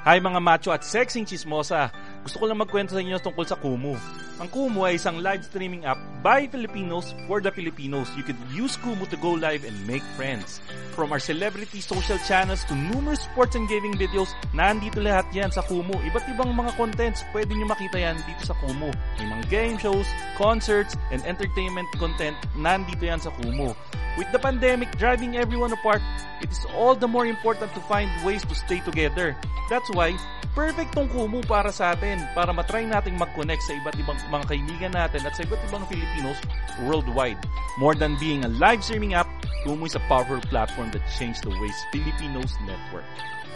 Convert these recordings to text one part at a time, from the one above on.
Hi mga macho at sexing chismosa! Gusto ko lang magkwento sa inyo tungkol sa Kumu. Ang Kumu ay isang live streaming app by Filipinos for the Filipinos. You can use Kumu to go live and make friends. From our celebrity social channels to numerous sports and gaming videos, nandito lahat yan sa Kumu. Iba't ibang mga contents, pwede nyo makita yan dito sa Kumu. May mga game shows, concerts, and entertainment content, nandito yan sa Kumu. With the pandemic driving everyone apart, it is all the more important to find ways to stay together. That's why, perfect tong Kumu para sa atin, para matry nating mag-connect sa iba't ibang mga kaibigan natin at sa iba't ibang Filipinos worldwide. More than being a live streaming app, Kumu is a powerful platform that changed the ways Filipinos network.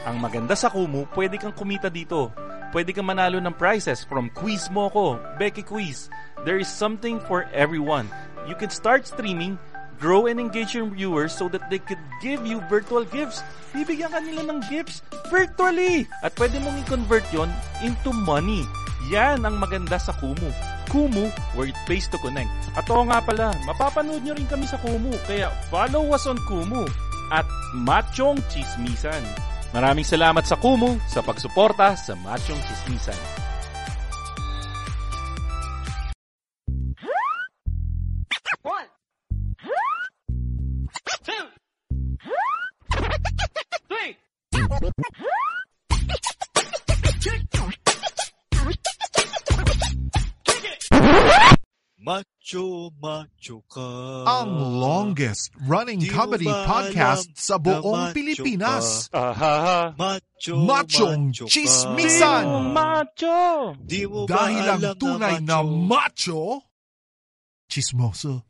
Ang maganda sa Kumu, pwede kang kumita dito. Pwede kang manalo ng prizes from Quiz Moko, Becky Quiz. There is something for everyone. You can start streaming grow and engage your viewers so that they could give you virtual gifts. Bibigyan ka nila ng gifts virtually. At pwede mong i-convert yon into money. Yan ang maganda sa Kumu. Kumu, where it pays to connect. At oo nga pala, mapapanood nyo rin kami sa Kumu. Kaya follow us on Kumu at Machong Chismisan. Maraming salamat sa Kumu sa pagsuporta sa Machong Chismisan. One, two, three. Macho, macho ka. ang longest running Di mo comedy podcast sa na buong macho Pilipinas. Ahaha. Macho, Machong macho ka. chismisan. Macho! Di mo Dahil ang tunay na macho, chismoso.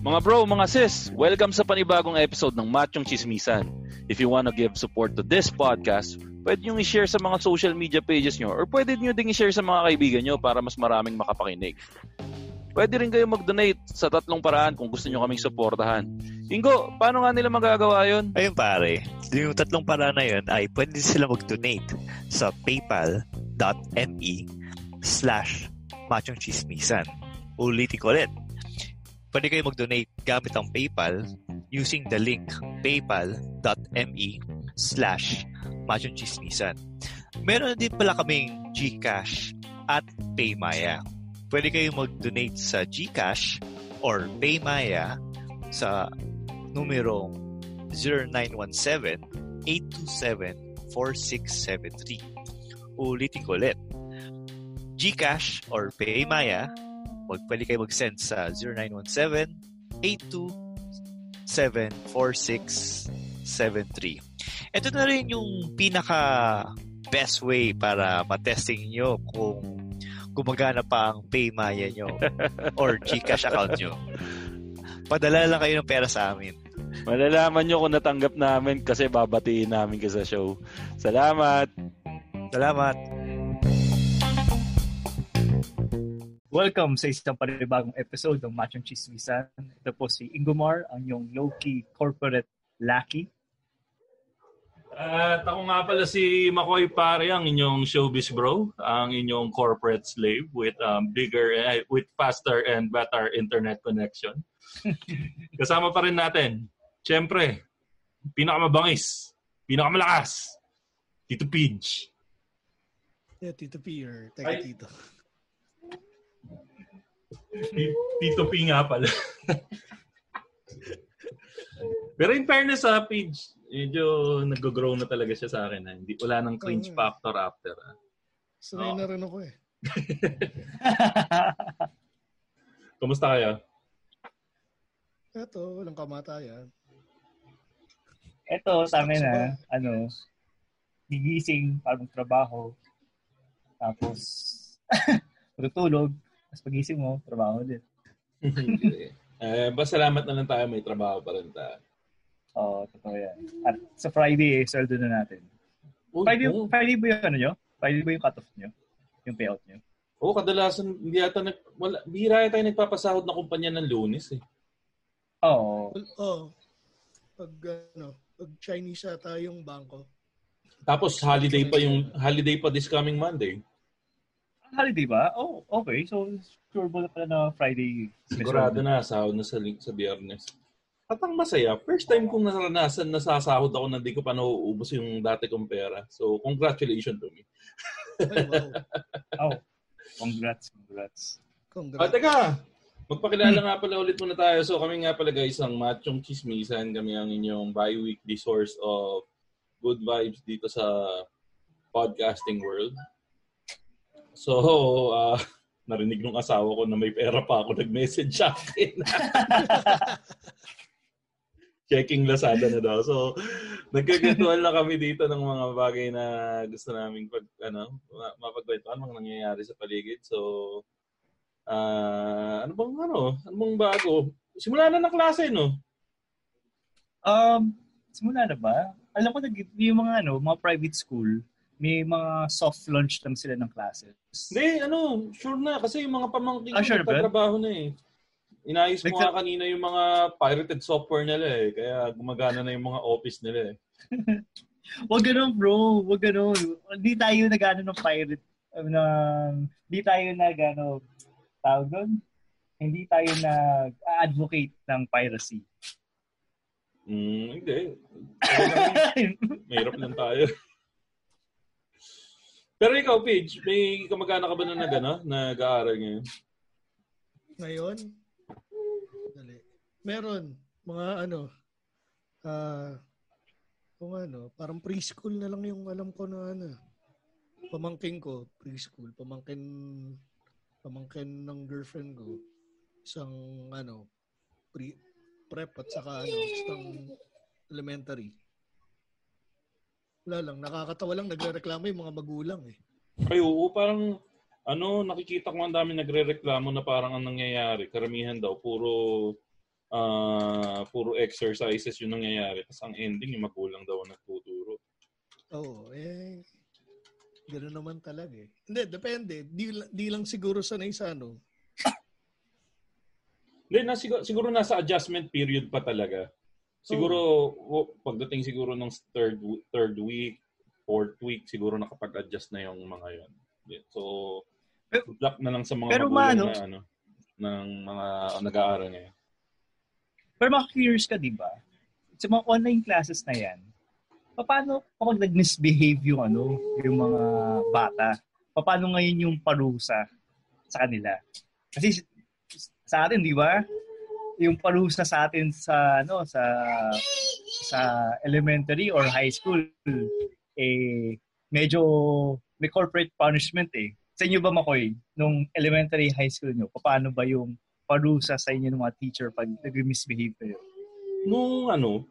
Mga bro, mga sis, welcome sa panibagong episode ng Machong Chismisan. If you wanna give support to this podcast, pwede nyo i-share sa mga social media pages nyo or pwede nyo ding i-share sa mga kaibigan nyo para mas maraming makapakinig. Pwede rin kayo mag-donate sa tatlong paraan kung gusto nyo kaming suportahan. Ingo, paano nga nila magagawa yon? Ayun pare, yung tatlong paraan na yun ay pwede sila mag-donate sa paypal.me slash machongchismisan. Ulitin ko ulit. Pwede kayo mag-donate gamit ang PayPal using the link paypal.me slash machongchismisan. Meron din pala kaming GCash at Paymaya. Pwede kayo mag-donate sa GCash or Paymaya sa numero 0917-827-4673. Ulitin ko ulit. GCash or Paymaya, wag pwede kayo mag-send sa 0917-827-4673. Ito na rin yung pinaka best way para matesting nyo kung gumagana pa ang Paymaya nyo or GCash account nyo. Padala lang kayo ng pera sa amin. Malalaman nyo kung natanggap namin kasi babatiin namin ka sa show. Salamat! Salamat! Welcome sa isang panibagong episode ng Machong Chismisan. Ito po si Ingomar, ang yung low-key corporate lackey. At ako nga pala si Makoy Pare, ang inyong showbiz bro, ang inyong corporate slave with um, bigger, eh, with faster and better internet connection. Kasama pa rin natin, syempre, pinakamabangis, pinakamalakas, Tito Pidge. Yeah, Tito P or Teka Ay. Tito. Ti- Tito P nga pala. Pero in fairness sa Pidge, medyo nag-grow na talaga siya sa akin. Ha? Hindi, wala nang cringe Oo. factor after. Ha? Sanay Oo. na rin ako eh. Kumusta kayo? Eto, walang kamatayan. Ito sa amin na, ano, gigising para magtrabaho. Tapos, Matutulog, tapos pagising mo, trabaho. Hindi. eh, basta salamat na lang tayo, may trabaho pa rin tayo. Oo, totoo yan. At sa Friday, eh, sweldo na natin. Uy, Friday, oo. Friday ba yung ano nyo? Friday ba yung cut-off nyo? Yung payout nyo? Oo, kadalasan, hindi yata, nag, wala, bihira yata yung nagpapasahod na kumpanya ng lunes eh. Oo. Well, oh, pag, ano, pag Chinese ata yung bangko. Tapos holiday pa yung, holiday pa this coming Monday. Holiday ba? Oh, okay. So, sure ba na pala na Friday? Sigurado na, sahod na sa, link sa biyernes. At ang masaya, first time kong naranasan na sasahod ako na di ko pa nauubos yung dati kong pera. So, congratulations to me. Ay, wow. Oh, congrats, congrats. Ah, Congrats. teka! Magpakilala nga pala ulit muna tayo. So, kami nga pala guys, ang Machong Chismisan. Kami ang inyong bi-weekly source of good vibes dito sa podcasting world. So, ah, narinig nung asawa ko na may pera pa ako nag-message sa akin. Checking Lazada na daw. So, nagkagantuhan lang kami dito ng mga bagay na gusto naming pag, ano, ma- mapagkwentuhan, mga nangyayari sa paligid. So, ah ano bang ano? Ano bang bago? Simula na ng klase, no? Um, simula na ba? Alam ko, yung mga, ano, mga private school, may mga soft launch lang sila ng classes. Hindi, ano, sure na. Kasi yung mga pamangkin Ah, sure ba? nagtatrabaho na eh. Inayos mo nga kanina yung mga pirated software nila eh. Kaya gumagana na yung mga office nila eh. Wag ganun, bro. Wag ganun. Hindi tayo nag-ano ng pirate. Ng, hindi tayo nag-ano, tawag doon? Hindi tayo nag-advocate ng piracy. Mm, hindi. Mahirap lang tayo. Pero ikaw, Paige, may kamag-anak ka ba na nag, ano, nag-aaral ngayon? Ngayon. Meron, mga ano, ah, kung ano, parang preschool na lang yung alam ko na ano. Pamangkin ko, preschool. Pamangkin, pamangkin ng girlfriend ko. Isang, ano, pre, prep at saka ano, isang elementary. Wala lang, nakakatawa lang, nagre-reklamo yung mga magulang eh. Ay, oo, parang, ano, nakikita ko ang dami nagre-reklamo na parang ang nangyayari. Karamihan daw, puro, ah puro exercises yung nangyayari. Tapos ang ending, yung magulang daw ang nagtuturo. Oo, eh, gano'n naman talaga eh. Hindi, depende. Di, di lang siguro sanay sa ano. Hindi, na, siguro, siguro nasa adjustment period pa talaga. Siguro, wo- pagdating siguro ng third, third week, fourth week, siguro nakapag-adjust na yung mga yon. So, Pero- good luck na lang sa mga pero magulang maano? na, ano, ng mga nag-aaral ngayon. Pero maka-curious ka, di ba? Sa mga online classes na yan, paano kapag nag-misbehave yung ano, yung mga bata? Paano ngayon yung parusa sa kanila? Kasi sa atin, di ba? Yung parusa sa atin sa ano sa sa elementary or high school eh medyo may corporate punishment eh. Sa inyo ba Makoy, nung elementary high school nyo, paano ba yung parusa sa inyo ng mga teacher pag nag-misbehave kayo? Nung ano,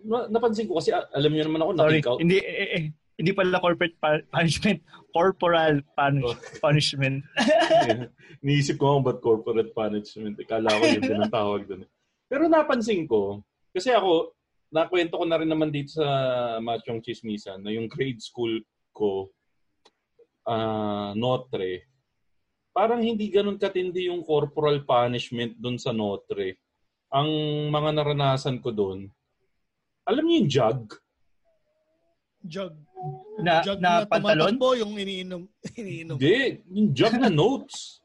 na- napansin ko kasi alam niyo naman ako, Sorry, na-kick out. hindi eh, eh, hindi pala corporate punishment, corporal punish- punishment. Iniisip ko nga ba't corporate punishment. Ikala ko yun din ang tawag doon. Pero napansin ko, kasi ako, nakwento ko na rin naman dito sa Machong Chismisan na yung grade school ko, ah Notre, parang hindi ganun katindi yung corporal punishment doon sa Notre. Ang mga naranasan ko doon, alam niyo yung jug? Jug. Na, jug na pantalon? tumatakbo yung iniinom. iniinom. Hindi, yung jug na notes.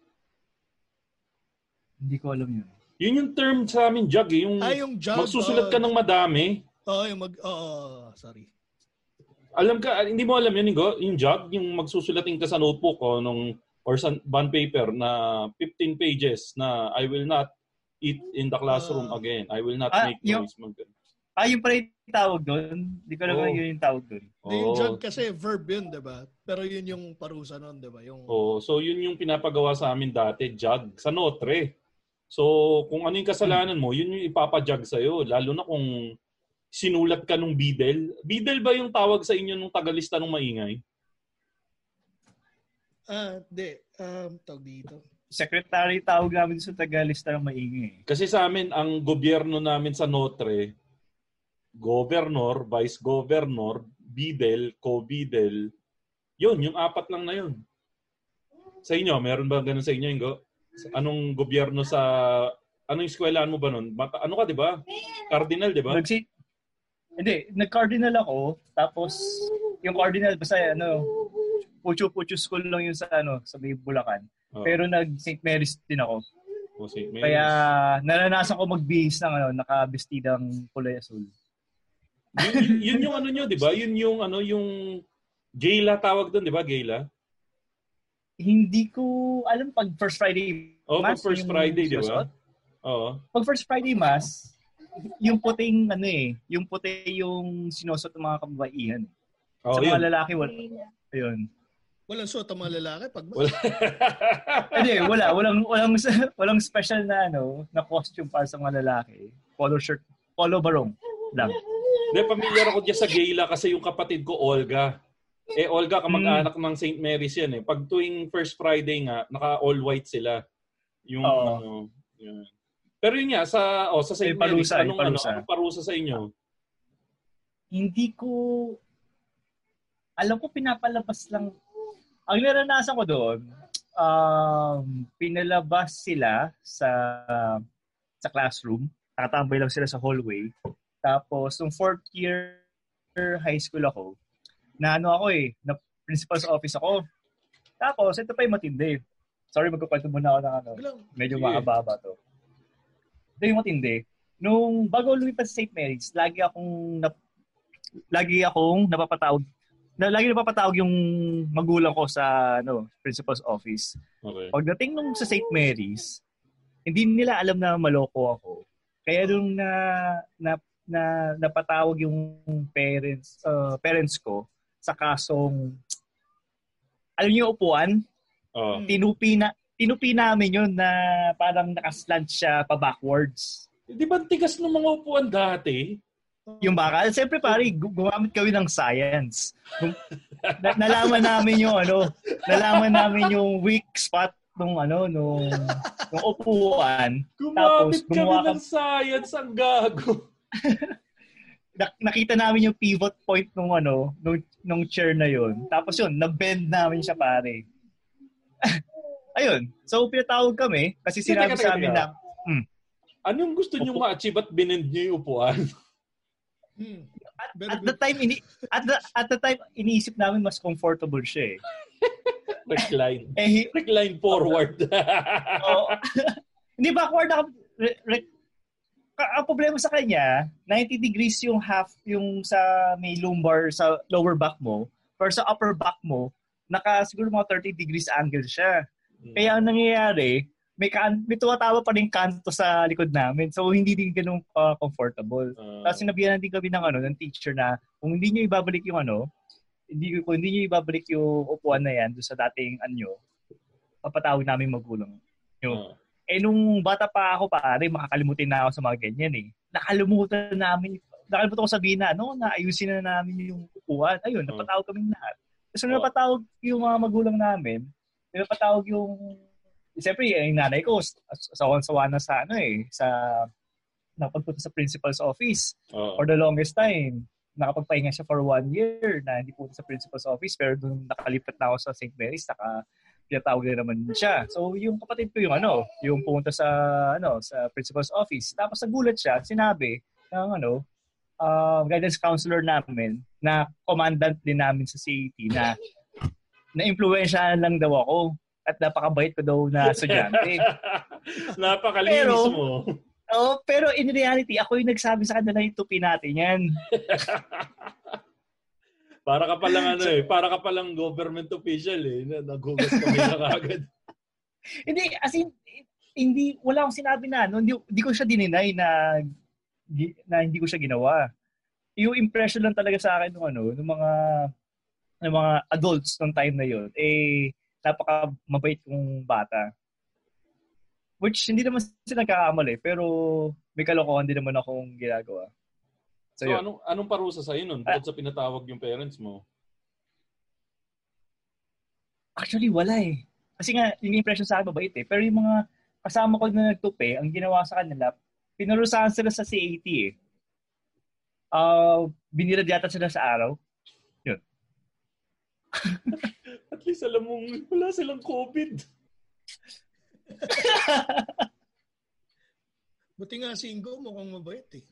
Hindi ko alam yun. Yun yung term sa amin, jug eh. Yung, Ah, yung jug. magsusulat ka oh. ng madami. Oo, yung mag... Oo, sorry. Alam ka, hindi mo alam yun, Ingo? Yung jog, yung magsusulating ka sa notebook o nung, or sa bond paper na 15 pages na I will not eat in the classroom Ah. again. I will not Ah, make yung- noise. Mag- Ah, yung pala yung tawag doon? Hindi ko alam kung yun yung tawag doon. Hindi, yung jug kasi verb yun, di ba? Pero yun yung parusa nun, di ba? Yung... Oo. so yun yung pinapagawa sa amin dati, jug, sa Notre. So kung ano yung kasalanan mo, yun yung ipapajug sa'yo. Lalo na kung sinulat ka nung bidel. Bidel ba yung tawag sa inyo nung tagalista nung maingay? Ah, di. um, tawag dito. Secretary tawag namin sa tagalista ng maingay. Kasi sa amin, ang gobyerno namin sa Notre, governor, vice governor, bidel, co-bidel, yun, yung apat lang na yun. Sa inyo, meron ba ganun sa inyo, Ingo? Anong gobyerno sa... Anong eskwelahan mo ba nun? Mata, ano ka, di ba? Cardinal, di ba? Nagsi Hindi, nag-cardinal ako, tapos yung cardinal, basta ano, pucho-pucho school lang yun sa ano, sa may Bulacan. Oh, Pero nag-St. Mary's din ako. oh, St. Mary's. Kaya naranasan ko magbihis ng ano, nakabestidang kulay asul. yun, yun, yun yung ano nyo, di ba? Yun yung ano, yung Gayla tawag doon, di ba? Gayla? Hindi ko alam pag first Friday Oh, pag Mass, first Friday, di ba? Oo. pag first Friday mass, yung puting ano eh, yung puti yung sinusot ng mga kababaihan. Oh, sa yun. mga lalaki, wala. Ayun. Walang suot ang mga lalaki pag Wala. Hindi, wala. Walang, walang, walang special na ano, na costume para sa mga lalaki. Polo shirt, polo barong lang. Hindi, pamilyar ako dyan sa Gayla kasi yung kapatid ko, Olga. Eh, Olga, kamag-anak ng St. Mary's yan eh. Pag tuwing first Friday nga, naka-all white sila. Yung Oo. ano, yun. Pero yun nga, sa, oh, sa St. May Mary's, parusa, anong, may ano, parusa. anong parusa sa inyo? Hindi ko, alam ko pinapalabas lang, ang naranasan ko doon, um, pinalabas sila sa sa classroom. Nakatambay lang sila sa hallway. Tapos, nung fourth year high school ako, na ano ako eh, na principal's office ako. Tapos, ito pa yung matindi. Sorry, magkukwento muna ako ng ano. Medyo mahaba to. Ito yung matindi. Nung bago lumipat sa St. Mary's, lagi akong nap- lagi akong napapatawag na, lagi napapatawag yung magulang ko sa ano, principal's office. Okay. Pagdating nung sa St. Mary's, hindi nila alam na maloko ako. Kaya nung na, na, na napatawag yung parents uh, parents ko sa kasong alam niyo yung upuan, Oh. tinupi na tinupi namin yun na parang nakaslant siya pa backwards. Di ba ang tigas ng mga upuan dati? Yung bakal, siyempre pare, gu- gumamit kami ng science. Nalaman namin yung ano, nalaman namin yung weak spot nung ano, nung, nung upuan. Gumamit Tapos, kami ng science, ang gago. Na- nakita namin yung pivot point nung ano, nung, nung chair na yun. Tapos yun, na-bend namin siya pare. Ayun. So, pinatawag kami kasi sinabi sa amin na, Anong gusto Upo. ma-achieve at binend nyo yung upuan? Hmm, at, Very at the time ini at the at the time iniisip namin mas comfortable siya eh. Recline. Eh Recline forward. oh, hindi backward na re, re- ang problema sa kanya 90 degrees yung half yung sa may lumbar sa lower back mo pero sa upper back mo naka siguro mga 30 degrees angle siya. Kaya ang nangyayari may kan may tumatawa pa rin kanto sa likod namin. So hindi din ganun uh, comfortable. Ah. Tapos sinabihan din kami ng ano ng teacher na kung hindi niyo ibabalik yung ano, hindi kung hindi niyo ibabalik yung upuan na yan doon sa dating anyo, papatawag namin magulang. Yung, Ah. eh nung bata pa ako pare, makakalimutin na ako sa mga ganyan eh. Nakalimutan namin, nakalimutan ko sabihin na, ano, naayusin na namin yung upuan. Ayun, napatawag kami lahat. Ah. napatawag yung mga magulang namin, napatawag yung, siyempre, yung nanay ko, sawan-sawa na sa ano eh, sa napagpunta sa principal's office Oo. for the longest time. Nakapagpahinga siya for one year na hindi punta sa principal's office pero nung nakalipat na ako sa St. Mary's, naka pinatawag na naman siya. So yung kapatid ko yung ano, yung pumunta sa ano sa principal's office. Tapos nagulat siya, sinabi ng ano, uh, guidance counselor namin na commandant din namin sa CAT na na-influensyahan lang daw ako at napakabait ko daw na estudyante. Napakalinis Pero- mo. Oh, pero in reality, ako yung nagsabi sa kanila yung tupi natin yan. Para ka palang ano eh, para ka palang government official eh. Na- Nagugas kami na kagad. Hindi, as in, hindi, wala akong sinabi na, no? hindi, hindi ko siya dininay na, na hindi ko siya ginawa. Yung impression lang talaga sa akin ng ano, ng mga ng mga adults nung time na yun, eh, napaka mabait kong bata. Which hindi naman sila nagkakamali, pero may kalokohan din naman akong ginagawa. So, So, yun. anong, anong parusa sa'yo nun? Bukod sa pinatawag yung parents mo? Actually, wala eh. Kasi nga, yung impression sa akin, mabait eh. Pero yung mga kasama ko na nagtupi, ang ginawa sa kanila, pinarusahan sila sa CAT eh. Ah, binirad yata sila sa araw. At least alam mong wala silang COVID. Buti nga si Ingo mukhang mabait eh.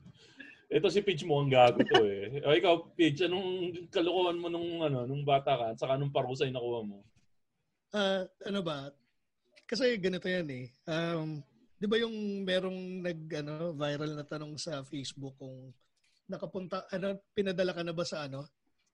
Ito si Pidge mo ang gago to eh. O ikaw, Pidge, anong kalokohan mo nung, ano, nung bata ka at saka nung parusa yung nakuha mo? Ah, ano ba? Kasi ganito yan eh. Um, 'di ba yung merong nag ano, viral na tanong sa Facebook kung nakapunta ano pinadala ka na ba sa ano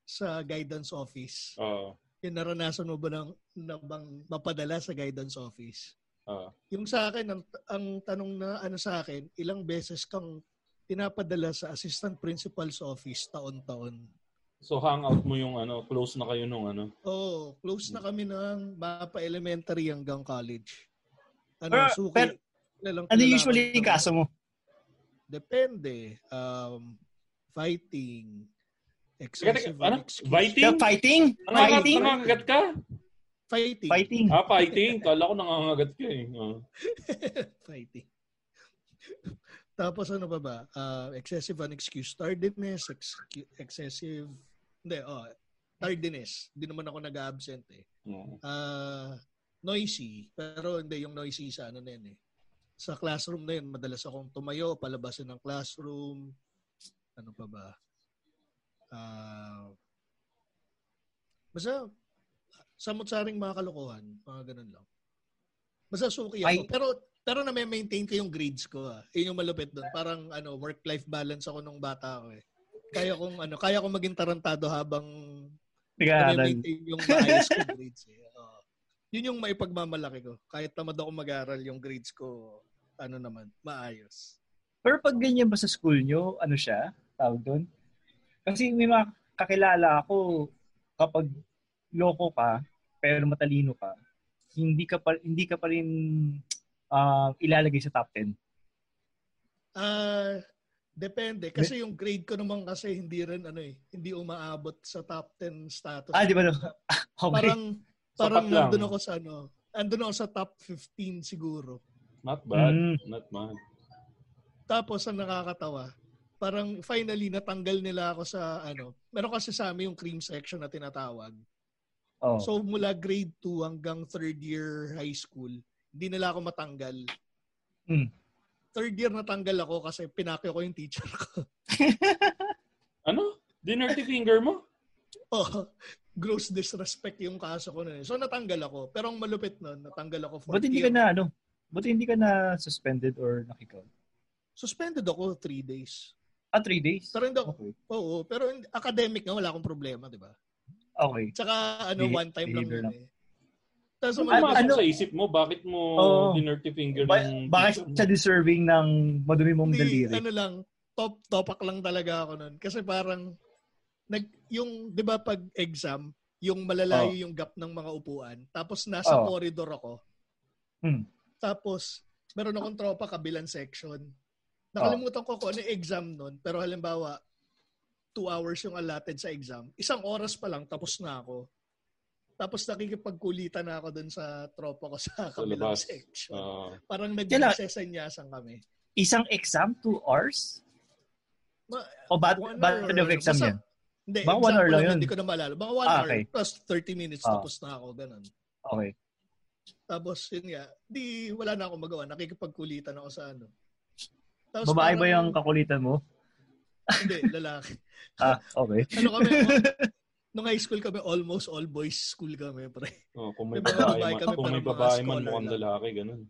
sa guidance office? Oo. Yung naranasan mo ba ng, na bang mapadala sa guidance office? Oo. Yung sa akin, ang, ang tanong na ano sa akin, ilang beses kang pinapadala sa assistant principal's office taon-taon. So hangout mo yung ano, close na kayo nung ano. Oo, close na kami ng mapa elementary hanggang college. Ano, Pero- suki. pero- Ano usually yung ng- kaso mo? Depende. Um, fighting. Excessive ano? Fighting? The fighting? Fighting? nangangagat ka? Fighting. Fighting. Ah, fighting. Kala ko nangangagat ka eh. Oo. Fighting. Tapos ano pa ba? Uh, excessive unexcused tardiness, ex- excessive, hindi, oh, tardiness. Hindi naman ako nag-absent eh. Ah, noisy, pero hindi yung noisy sa ano na yun eh. Sa classroom na yun, madalas akong tumayo, palabasin ng classroom. Ano pa ba? Ah, basta, samot-saring mga kalokohan, mga ganun lang. Basta suki ako. Ay- pero pero na-maintain ko yung grades ko ah. Yun yung malupit doon. Parang ano, work-life balance ako nung bata ako eh. Kaya kong ano, kaya kong maging tarantado habang na-maintain yung maayos ko grades eh. Oo. yun yung maipagmamalaki ko. Kahit tamad ako mag-aral, yung grades ko, ano naman, maayos. Pero pag ganyan ba sa school nyo, ano siya? Tawag doon? Kasi may mga kakilala ako, kapag loko ka, pero matalino ka, hindi ka pa, hindi ka pa rin ah, ilalagay sa top 10. Ah, depende. Kasi yung grade ko naman kasi hindi rin ano eh, hindi umaabot sa top 10 status. Ah, di ba? no? okay. Parang, parang lang. nandun ako sa ano, andun ako sa top 15 siguro. Not bad. Mm. Not bad. Tapos ang nakakatawa, parang finally natanggal nila ako sa ano, meron kasi sa amin yung cream section na tinatawag. oh. So mula grade 2 hanggang third year high school, hindi nila ako matanggal. Mm. Third year natanggal ako kasi pinakyo ko yung teacher ko. Ano? Dinnerty finger mo? oh, gross disrespect yung kaso ko na yun. So natanggal ako. Pero ang malupit nun, natanggal ako for Buti hindi ka na, ano? Buti hindi ka na suspended or nakikaw? Suspended ako three days. Ah, three days? Pero hindi ako, Okay. oo, pero academic nga, wala akong problema, di ba? Okay. Tsaka ano, one time lang behavior yun lang. eh. Tapos Ano, malupit- ano sa isip mo? Bakit mo Oo. dinnerty finger Ba- ng bakit siya deserving ng madumi mong Hindi, daliri? ano lang, top topak lang talaga ako nun. Kasi parang, nag, yung, di ba pag exam, yung malalayo Oh. yung gap ng mga upuan. Tapos nasa Oh. corridor ako. Hmm. Tapos, meron akong tropa kabilang section. Oh. Nakalimutan ko kung ano yung exam nun. Pero halimbawa, two hours yung allotted sa exam. Isang oras pa lang, tapos na ako. Tapos nakikipagkulitan na ako dun sa tropa ko sa Sa kabilang labas. section. Ah. Parang nagsesenyasan kami. Isang exam, two hours? Ma- O ba, One ba hour. of exam Basta- yan? Hindi, Baka one hour lang yun. Hindi ko na maalala. Baka one Ah, hour okay. plus 30 minutes Ah. tapos na ako. Ganun. Okay. Tapos yun nga, di wala na akong magawa. Nakikipagkulitan ako sa ano. Tapos Babae ba parang- yung kakulitan mo? Hindi, lalaki. Ah, okay. ano kami, nung high school kami, almost all boys school kami, pre. Oh, kung may babae, babae man, kami, kung may babae man, mukhang lalaki, ganun.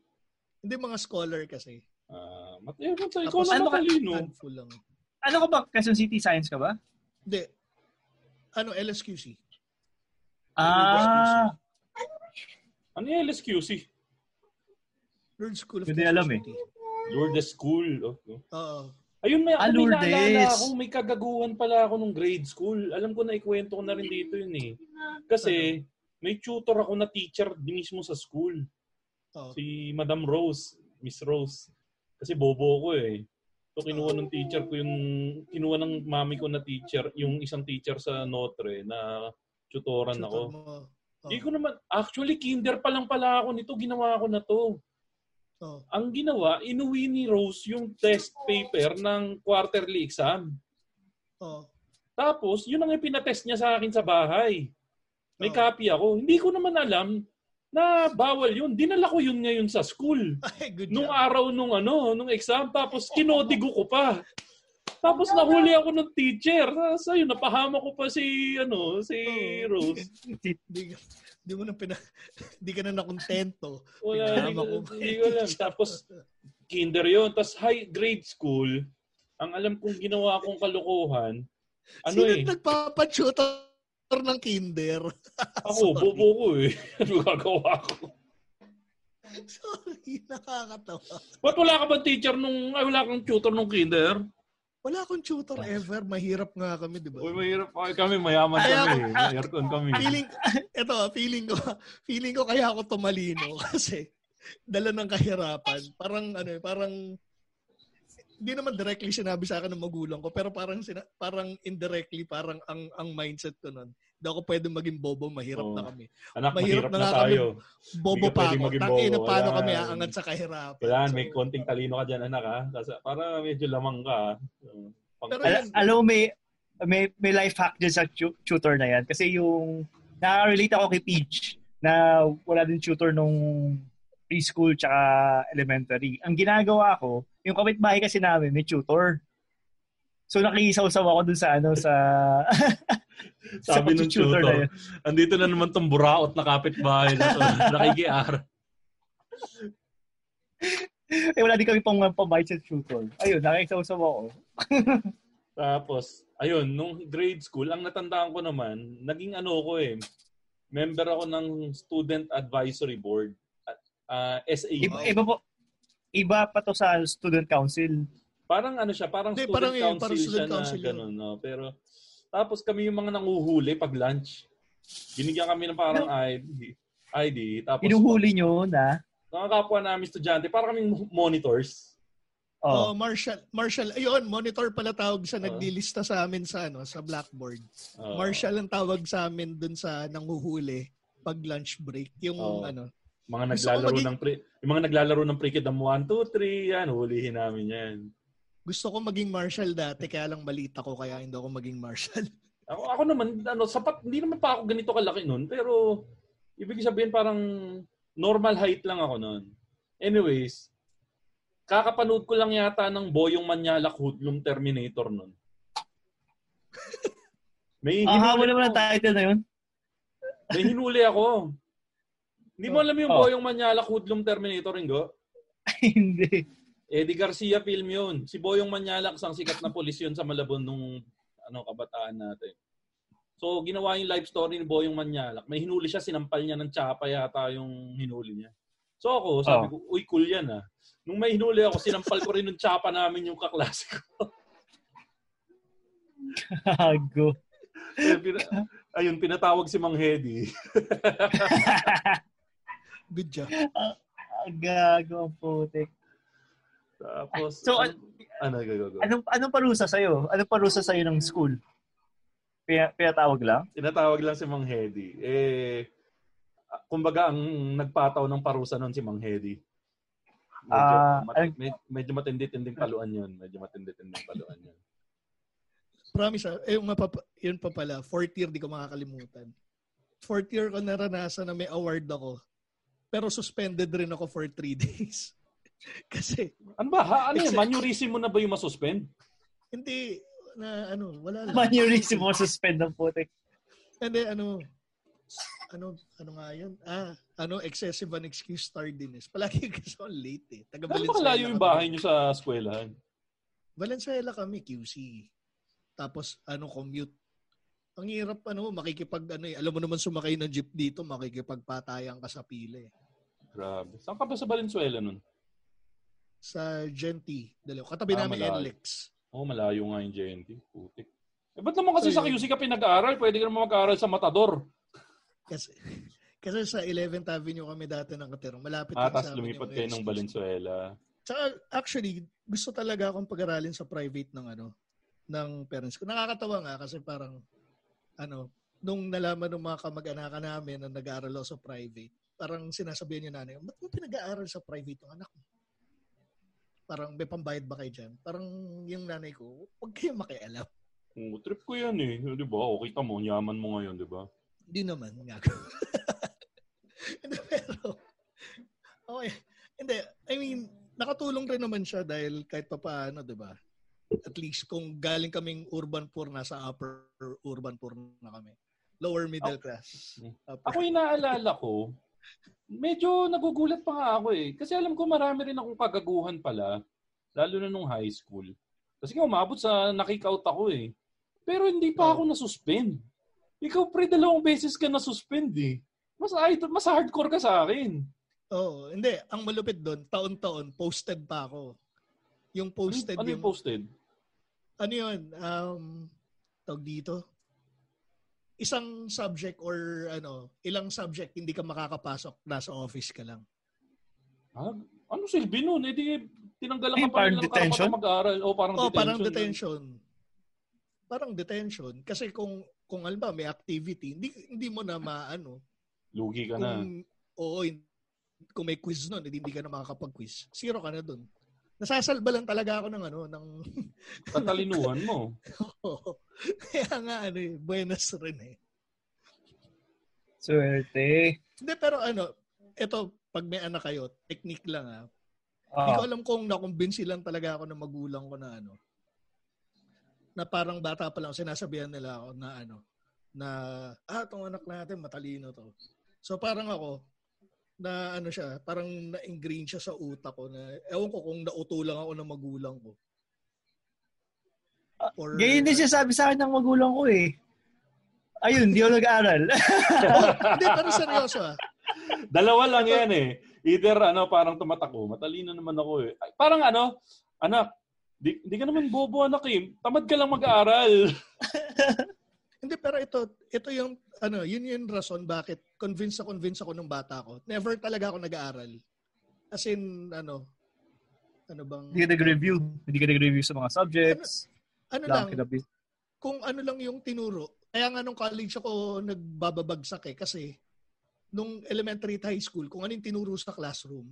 Hindi mga scholar kasi. Ah, mat eh, mat- ikaw Tapos na ano ka- matalino. Handful lang. Ano ka ba? Quezon City Science ka ba? Hindi. Ano, LSQC. Ah, Ano yung LSQC? Lord School of Hindi alam eh. Lourdes School. Oh, oh. Oo. Ayun, may, Ah, may Lourdes. naalala ako, may kagaguhan pala ako nung grade school. Alam ko na ikwento ko na rin dito yun eh. Kasi may tutor ako na teacher di mismo sa school. Oo. Si Madam Rose, Miss Rose. Kasi bobo ko eh. So kinuha ng teacher ko yung, kinuha ng mami ko na teacher, yung isang teacher sa Notre na tutoran Tutor ako. Hindi ko naman, actually, kinder pa lang pala ako nito, ginawa ko na to. Oh. Ang ginawa, inuwi ni Rose yung test paper ng quarterly exam. Oh. Tapos, yun ang ipinatest niya sa akin sa bahay. May Oh. copy ako. Hindi ko naman alam na bawal yun. Dinala ko yun ngayon sa school. Ay, good Nung job. araw nung ano, nung exam. Tapos kinodigo ko pa. Tapos nahuli ako ng teacher. Tapos ayun, napahama ko pa si, ano, si Oh. Rose. Di, di mo na pina, di ka na nakontento. Wala, hindi ko, hindi alam. Tapos kinder yun. Tapos high grade school, ang alam kong ginawa kong kalokohan, ano Sino eh, nagpapatutor ng kinder? ako, bobo ko eh. Ano gagawa ko? Sorry, nakakatawa. Ba't wala ka bang teacher nung, ay wala kang tutor nung kinder? Wala akong tutor ever. Mahirap nga kami, di ba? Uy, mahirap pa kami, mayaman kami. ako- aircon kami. feeling, eto, feeling ko, feeling ko kaya ako tumalino kasi dala ng kahirapan. Parang, ano eh, parang, hindi naman directly sinabi sa akin ng magulang ko, pero parang, sina, parang indirectly, parang ang, ang mindset ko nun. Hindi ako pwede maging bobo, mahirap Oo. na kami. Anak, mahirap mahirap, na na, nga kami. tayo. Bobo pa ako. Tangina, bobo. paano Wala. kami aangat sa kahirapan? Kailangan So, may konting talino ka dyan, anak ha? Kasi para medyo lamang ka. So, pang- Pero Al- alam may, may, may life hack dyan sa tu- tutor na yan. Kasi yung, nakaka-relate ako kay Peach na wala din tutor nung preschool tsaka elementary. Ang ginagawa ko, yung kapitbahay kasi namin, may tutor. So nakisaw-saw ako dun sa ano sa Sabi sa ng tutor na yun. andito na naman tong buraot na kapitbahay na to. Nakikiar. Eh wala din kami pang pambayad sa tutor. Ayun, nakisaw-saw ako. Tapos, ayun, nung grade school, ang natandaan ko naman, naging ano ko eh, member ako ng Student Advisory Board. Uh, SA. Iba, iba po, iba pa to sa student council. Parang ano siya, parang Hindi, student parang yun, council parang siya student na council yun. gano'n. No? Pero, tapos kami yung mga nanguhuli pag lunch. Binigyan kami ng parang ID. ID. Tapos, Pinuhuli nyo na, mga kapwa namin estudyante, parang kaming monitors. Oh, oh, Marshall, Marshall, ayun, monitor pala tawag sa Oo. naglilista sa amin sa ano, sa blackboard. Oo. Marshall ang tawag sa amin dun sa nanghuhuli pag lunch break. Yung Oo. ano, Mga naglalaro maging- ng pre, yung mga naglalaro ng pre-kidam 1, 2, 3, yan, hulihin namin yan. Gusto ko maging Marshall dati kaya lang malita ko kaya hindi ako maging Marshall. Ako, ako naman, ano, sapat, hindi naman pa ako ganito kalaki nun, pero ibig sabihin parang normal height lang ako nun. Anyways, kakapanood ko lang yata ng Boyong Manyalak Hoodlum Terminator nun. May habol hinuli, naman ang ako, title na yun. may hinuli ako. Hindi mo alam yung Oh. Boyong Manyalak Hoodlum Terminator, Ingo? Hindi. Eddie Garcia film yun. Si Boyong Manyalak, isang sikat na polis yun sa Malabon nung ano, kabataan natin. So, ginawa yung life story ni Boyong Manyalak. May hinuli siya, sinampal niya ng tsapa yata yung hinuli niya. So ako, sabi ko, uy, cool yan ah. Nung may hinuli ako, sinampal ko rin ng tsapa namin yung kaklase ko. Gago. Eh, pina- ayun, pinatawag si Mang Hedy. Good job. Gago ang putik. Tapos, So, ano, ano, go, go, go. Anong, anong parusa sa'yo? Anong parusa sa'yo ng school? Pina, pinatawag lang? Tinatawag lang si Mang Hedy. Eh, kumbaga, ang nagpataw ng parusa nun si Mang Hedy. Medyo, Ah, mat- med- medyo matindi-tinding paluan yun. Medyo matindi-tinding paluan yun. Promise ah, eh, yung mapapa- yun pa pala, fourth year di ko makakalimutan. Fourth year ko naranasan na may award ako. Pero suspended rin ako for three days. Kasi, Ano ba? Ha? Ano yun? Exact- Manurism mo na ba yung masuspend? hindi, na ano, wala lang. Manurism mo suspend ng putik. And then, ano, ano, ano nga yun? Ah, ano, excessive unexcused tardiness. Palagi kasi ako late eh. Taga Ano ba Valenzuela kalayo yung bahay nyo sa eskwelahan? Valenzuela kami, QC. Tapos, ano, commute. Ang hirap, ano, makikipag, ano eh, alam mo naman sumakay ng jeep dito, makikipagpatayan ka sa pila eh. Grabe. Saan ka ba sa Valenzuela nun? Sa Genti, dalaw. Katabi Ah, namin malayo. NLEX. Oh, malayo nga yung JNT. Putik. Eh, ba't naman kasi So, sa. QC ka pinag-aaral? Pwede ka naman mag-aaral sa Matador. Kasi, kasi sa 11th Avenue kami dati nakatira. Malapit Ah, tapos lumipat kayo ng. Valenzuela. Tsaka, actually, gusto talaga akong pag-aralin sa private ng ano, ng parents ko. Nakakatawa nga kasi parang, ano, nung nalaman ng mga kamag-anakan namin na nag-aaral ako sa private, parang sinasabihan niya nanay, ba't mo pinag-aaral sa private yung anak mo? Parang may pambayad ba kayo dyan? Parang yung nanay ko, huwag kayo makialam. Oh, trip ko yan eh. Di ba? O, kita mo, yaman mo ngayon, di ba? Hindi naman. Nga. Hindi, pero, okay. Hindi, I mean, nakatulong rin naman siya dahil kahit pa paano, di ba? At least kung galing kaming urban poor, nasa upper urban poor na kami. Lower middle class. Upper. Ako yung naalala ko, medyo nagugulat pa nga ako eh. Kasi alam ko marami rin akong kagaguhan pala, lalo na nung high school. Kasi nga umabot sa nakik out ako eh. Pero hindi pa ako nasuspend. Ikaw pre, dalawang beses ka nasuspend eh. Mas, mas hardcore ka sa akin. Oo, hindi. Ang malupit doon, taon-taon, posted pa ako. Yung posted, Ano yung yung, posted? ano yun, um, tawag dito, isang subject or ano, ilang subject hindi ka makakapasok, nasa office ka lang. Ah, ano silbi nun? Eh di, tinanggalan Ay, ka pa parang nilang detention? karapatan mag-aaral. O parang Oh, detention. parang yun. detention. Parang detention. Kasi kung, kung alam ba, may activity, hindi, hindi mo na maano. Lugi ka na. Kung, oo, kung may quiz nun, hindi, hindi ka na makakapag-quiz. Zero ka na dun. Nasasalba lang talaga ako ng ano, ng... Katalinuhan mo. Oo. Kaya nga, ano eh, buenas rin eh. Swerte. Hindi, pero ano, ito, pag may anak kayo, technique lang ah. Hindi ko Ah. alam kung nakumbinsi lang talaga ako ng magulang ko na ano, na parang bata pa lang, sinasabihan nila ako na ano, na, ah, itong anak natin, matalino to. So parang ako, na ano siya, parang na-ingrain siya sa utak ko na, ewan ko kung nautulang ako ng magulang ko. Or, Ganyan din siya sabi sa akin ng magulang ko eh. Ayun, di ako nag-aaral. Hindi, pero seryoso ah. Dalawa lang yan eh. Either ano, parang tumatako. Matalino naman ako eh. Ay, Parang ano, anak, di, di ka naman bobo anak eh. Tamad ka lang mag-aaral. Hindi, pero ito, ito yung, ano, yun yung rason bakit convinced na convinced ako nung bata ko. Never talaga ako nag-aaral. As in, ano, ano bang, Hindi ka nag-review. Hindi ka nag-review sa mga subjects. ano Lang lang, kinabi- kung ano lang yung tinuro. Kaya nga nung college ako nagbababagsak eh, kasi nung elementary at high school, kung ano yung tinuro sa classroom,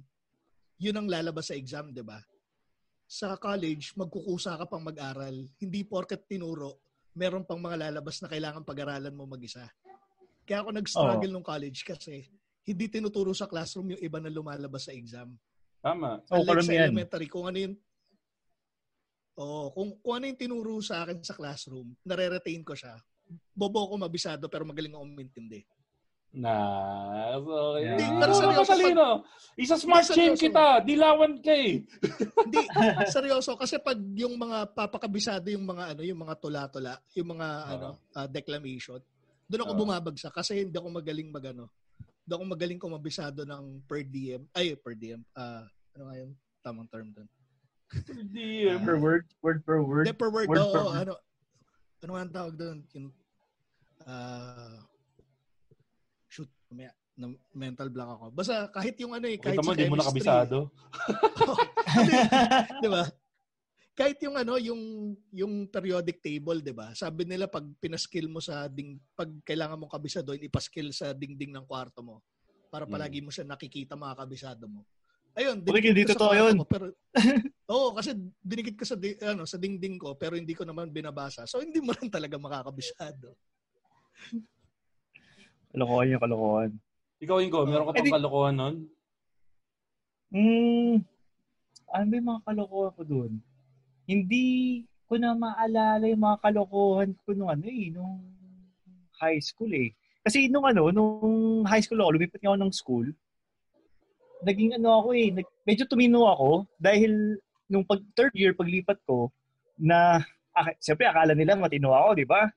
yun ang lalabas sa exam, di ba? Sa college, magkukusa ka pang mag-aral. Hindi porket tinuro, meron pang mga lalabas na kailangan pag-aralan mo mag-isa. Kaya ako nag-struggle nung college kasi hindi tinuturo sa classroom yung iba na lumalabas sa exam. Tama. Oh, Unlike sa elementary, kung ano yung Oo, kung, kung ano yung tinuro sa akin sa classroom, nare-retain ko siya. Bobo ko mabisado pero magaling ako umintindi. Na, okay. Hindi, Pero pero seryoso, matalino. Isa smart Hindi, chain kita. Dilawan ka eh. Hindi, seryoso kasi pag yung mga papakabisado yung mga ano, yung mga tula-tula, yung mga ano, ah, declamation, doon ako bumabagsak kasi hindi ako magaling magano. Hindi ako magaling kumabisado ng per diem. Ay, per diem. Ah, ano nga yung tamang term doon? Hindi. Per word, word per word. Hindi, per word. Word oo, per word. ano, ano nga ang tawag doon? Yung, ah, mamaya, na mental block ako. Basta kahit yung ano eh, kahit Kita mo, sa mo chemistry, nakabisado. di ba? Kahit yung ano, yung yung periodic table, 'di ba? Sabi nila pag pinaskill mo sa ding pag kailangan mong kabisado, ipaskill sa dingding ng kwarto mo para Hmm. palagi mo siya nakikita mga kabisado mo. Ayun, hindi sa totoo kwarto yun? ko, pero Oo, kasi dinikit ko sa di, ano, sa dingding ko pero hindi ko naman binabasa. So hindi mo rin talaga makakabisado. Kalokohan yung kalokohan. Ikaw, Ingo, meron ka Eh, pang di- kalokohan nun? Hmm, ano ba yung mga kalokohan ko doon? Hindi ko na maalala yung mga kalokohan ko nung ano eh, nung high school eh. Kasi nung ano, nung high school ako, lumipat nga ako ng school. Naging ano ako eh, nag, medyo tumino ako dahil nung pag third year paglipat ko na ak- siyempre akala nila matino ako, di ba?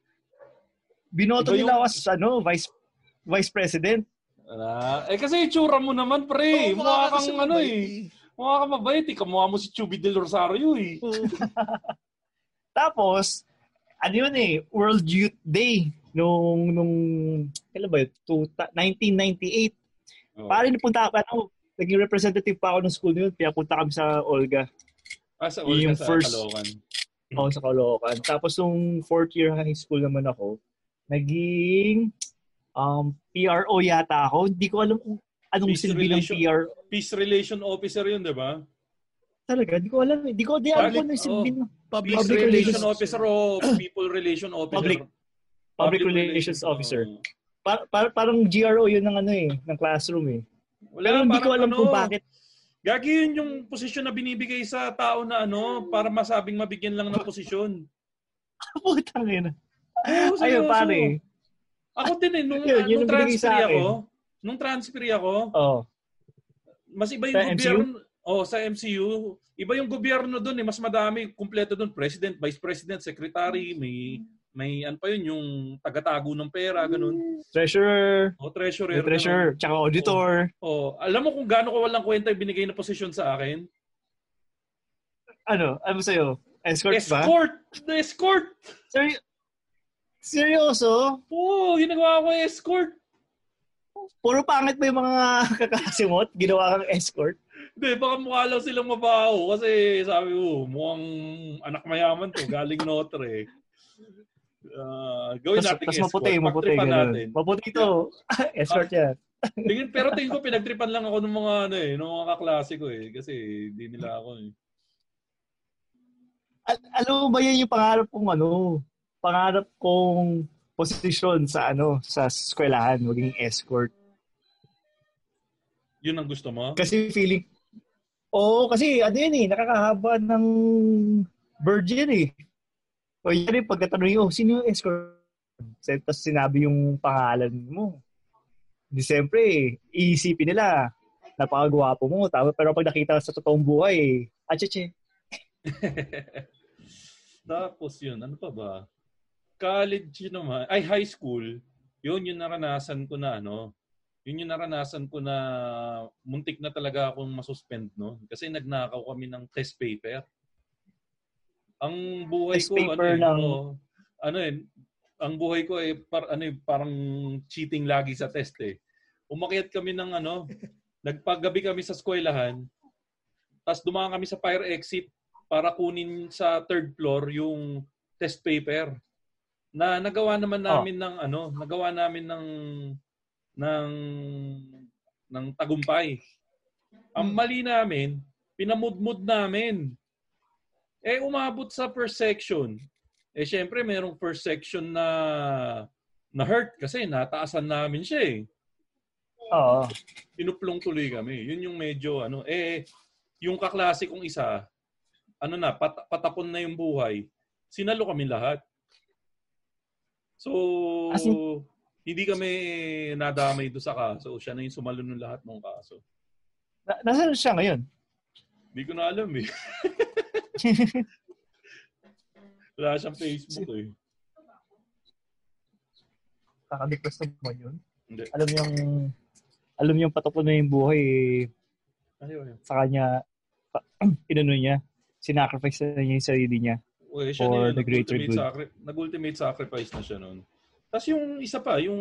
Binoto nila ako as ano, vice vice president. Ah, eh kasi itsura mo naman, pre. Oo, mukha kang ano mabait eh. Mukha kang mabait eh. Kamukha mo si Chubby Del Rosario eh. Oo. Tapos, ano yun eh, World Youth Day nung, nung, kailan ba yun? Two, 1998. Oh. Pare, napunta ako, ano, naging representative pa ako ng school na yun, pinapunta kami sa Olga, Ah, sa yung Olga sa first- Caloocan. ako sa Caloocan. Tapos, nung fourth year high school naman ako, Naging um, PRO yata ako. Hindi ko alam kung anong Peace silbi ng relation- PR. Peace relation officer yun, di ba? Talaga, hindi ko alam. Hindi ko di alam Public- kung anong silbi oh. ng Public, Peace Public relation relations- officer o people relation officer? Public. Public Relations Officer. oo. Par, par, parang GRO yun ng ano eh, ng classroom eh. Wala, Pero hindi ko alam ano, kung bakit. Gagi yun yung posisyon na binibigay sa tao na ano, para masabing mabigyan lang ng posisyon. Putang ina. Oo, Ayun, pare. Ako din eh, nung, Yun, yun nung transfer ako, nung transfer ako, Oh. mas iba yung Sa gobyerno. Oh, sa MCU, iba yung gobyerno doon eh, mas madami, kumpleto doon, president, vice president, secretary, may may ano pa yun, yung tagatago ng pera, ganun. Treasurer, O treasurer. may treasurer, tsaka auditor. ganun. Oh, alam mo kung gaano ko walang kwenta yung binigay na posisyon sa akin? Ano? Ano sa'yo? Escort ba? Escort! The escort! Seri- seryoso? Oo, ginagawa ko escort. Puro pangit ba yung mga kaklase mo ginawa kang escort? Hindi, baka mukha lang silang mabaho kasi sabi ko, mukhang anak mayaman to, galing Notre. Ah, gawin Tas, natin tas escort. maputi, maputi. Natin. Maputi to. escort yan. Tingin, pero tingin ko pinagtripan lang ako ng mga ano eh, ng mga kaklase ko eh kasi hindi nila ako eh. Al- alam mo ba yan yung pangarap kong ano? Pangarap kong posisyon sa ano sa eskwelahan, maging escort. Yun ang gusto mo? Kasi feeling Oo, kasi ano yun eh, nakakahaba ng virgin eh. O yan eh, pagkatanong oh, sino yung escort? Tapos sinabi yung pangalan mo. Di siyempre, eh, iisipin nila, napakagwapo mo. Tama, pero pag nakita sa totoong buhay, eh, acheche. Tapos yun, ano pa ba? College naman, ay high school, yun yung naranasan ko na ano, yun yung naranasan ko na muntik na talaga akong masuspend no kasi nagnakaw kami ng test paper. Ang buhay Test ko paper ano, ng- oh, ano eh, ang buhay ko eh par, ano eh, parang cheating lagi sa test eh. Umakyat kami ng ano, nagpagabi kami sa eskwelahan, tapos dumaan kami sa fire exit para kunin sa third floor yung test paper na nagawa naman namin ng ano, nagawa namin ng ng ng tagumpay. Ang mali namin, pinamudmud namin. Eh umabot sa first section. Eh syempre merong first section na na hurt kasi nataasan namin siya eh. Oo. Pinuplong tuloy kami. Yun yung medyo ano eh yung kaklase kong isa ano na pat- patapon na yung buhay. Sinalo kami lahat. So As in- hindi kami nadamay do sa kaso. Siya na yung sumalo ng lahat ng kaso. Na, nasaan siya ngayon? Hindi ko na alam eh. Wala siyang Facebook eh. Nakadiklas naman yun. Hindi. Alam yung alam yung patapon na yung buhay eh, sa kanya pa- inano niya sinacrifice na niya yung sarili niya Uy, siya For na yun, the greater nag-ultimate, good. sacri- nag-ultimate sacrifice na siya noon. Tapos yung isa pa, yung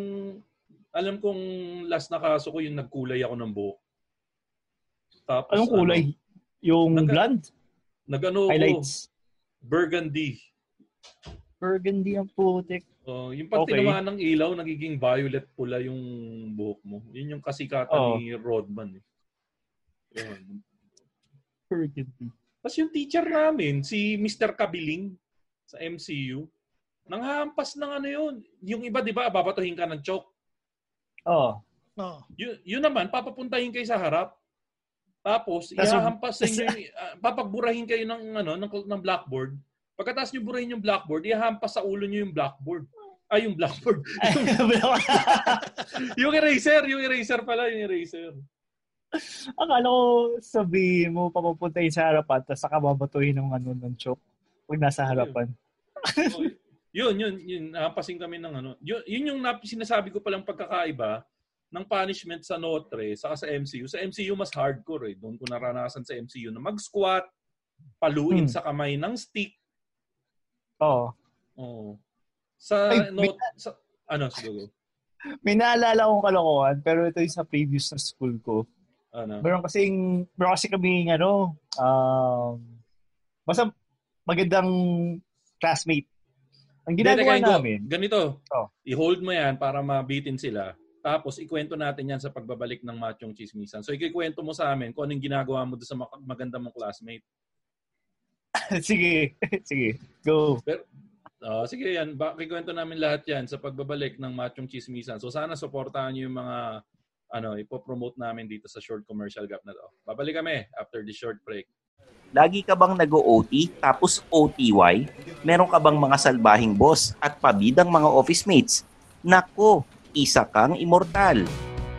alam kong last na kaso ko yung nagkulay ako ng buhok. Tapos, anong kulay yung Nag- blonde Ano, nag-ano ko, highlights burgundy. burgundy ang putik Oh, yung pag Okay. tinamaan ng ilaw, nagiging violet pula yung buhok mo. Yun yung kasikatan Oo. ni Rodman. Eh. Yun. burgundy Tapos yung teacher namin, si Mr. Kabiling sa MCU, nanghampas ng ano yun. Yung iba, di ba, babatuhin ka ng choke. oh Oo. Yun, yun naman, papapuntahin kayo sa harap. Tapos, ihahampas sa inyo, yung- ah, papagburahin kayo ng, ano, ng, ng blackboard. Pagkatapos nyo burahin yung blackboard, ihahampas sa ulo nyo yung blackboard. Ay, yung blackboard. yung, yung eraser, yung eraser pala, yung eraser. akala ko sabihin mo papapuntahin sa harapan tapos saka babatuhin ng ano ng choke pag nasa harapan Oh, yun, yun, yun, nahampasin kami ng ano. Yun, yun yung nap- sinasabi ko palang pagkakaiba ng punishment sa Notre saka sa MCU. Sa MCU mas hardcore eh. Doon ko naranasan sa MCU na mag-squat, paluin Hmm. sa kamay ng stick. oh Oo. Sa, Ay, not, sa ano, siguro. may naalala akong kalokohan pero ito yung sa previous na school ko Ano? meron kasing meron kasi kami ano um basta magandang classmate Ang ginagawa Ingo, namin, Ganito, Oh. i-hold mo yan para mabitin sila. Tapos, ikwento natin yan sa pagbabalik ng machong chismisan. So, ikikwento mo sa amin kung anong ginagawa mo doon sa maganda mong classmate. sige, sige, go. Ah, sige yan, ba, kikwento namin lahat yan sa pagbabalik ng machong chismisan. So, sana supportahan niyo yung mga ano, ipopromote namin dito sa short commercial gap na to. Babalik kami after the short break. Lagi ka bang nag-OT tapos OTY? Meron ka bang mga salbahing boss at pabidang mga office mates? Nako, isa kang immortal.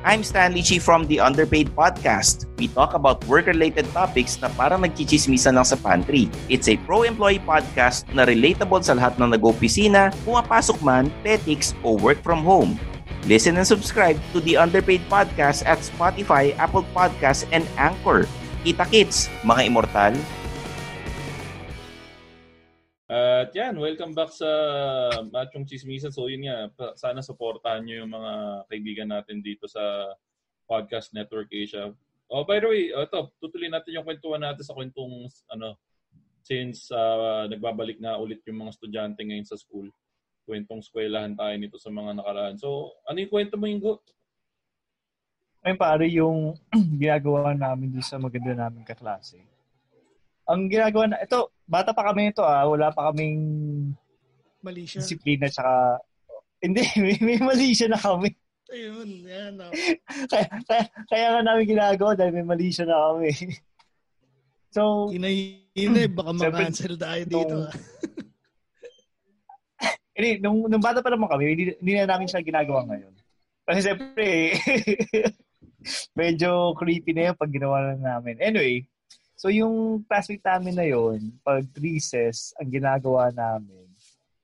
I'm Stanley Chi from the Underpaid Podcast. We talk about work-related topics na parang nagchichismisan lang sa pantry. It's a pro-employee podcast na relatable sa lahat ng nag-opisina, pumapasok man, petics, o work from home. Listen and subscribe to the Underpaid Podcast at Spotify, Apple Podcasts, and Anchor. Kita kits, mga immortal. At yan, welcome back sa Machong Chismisan. So yun nga, sana supportahan nyo yung mga kaibigan natin dito sa Podcast Network Asia. Oh, by the way, ito, tutuloy natin yung kwentuhan natin sa kwentong ano, since ah, nagbabalik na ulit yung mga estudyante ngayon sa school. Kwentong eskwelahan tayo nito sa mga nakaraan. So, ano yung kwento mo, Ingo? Ayun pare, yung ginagawa namin doon sa maganda namin kaklase. Ang ginagawa na, ito, bata pa kami ito ah, wala pa kaming Mali siya. disiplina tsaka, hindi, may, may mali siya na kami. Ayun, yan. Kaya, kaya, kaya nga namin ginagawa dahil may mali siya na kami. so, Hinay-hinay, baka makancel tayo dito. nung- hindi, nung, nung bata pa naman kami, hindi, hindi na namin siya ginagawa ngayon. Kasi siyempre, medyo creepy na yun pag ginawa na namin. Anyway, so yung classmate namin na yun, pag recess, ang ginagawa namin,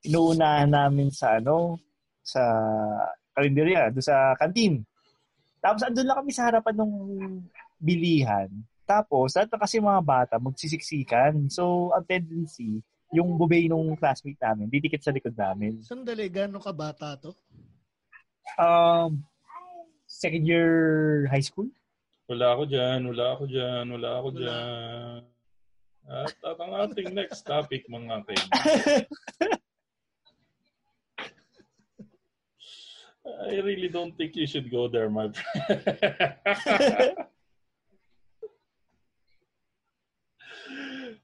inuunahan namin sa ano, sa karinderya, doon sa kantin. Tapos andun lang kami sa harapan ng bilihan. Tapos, lahat kasi mga bata, magsisiksikan. So, ang tendency, yung bubay nung classmate namin, didikit sa likod namin. Sandali, gano'n ka bata to? Um, second year high school? Wala ako dyan, wala ako dyan, wala ako dyan. At, at ang ating next topic, mga kaibigan. I really don't think you should go there, my friend.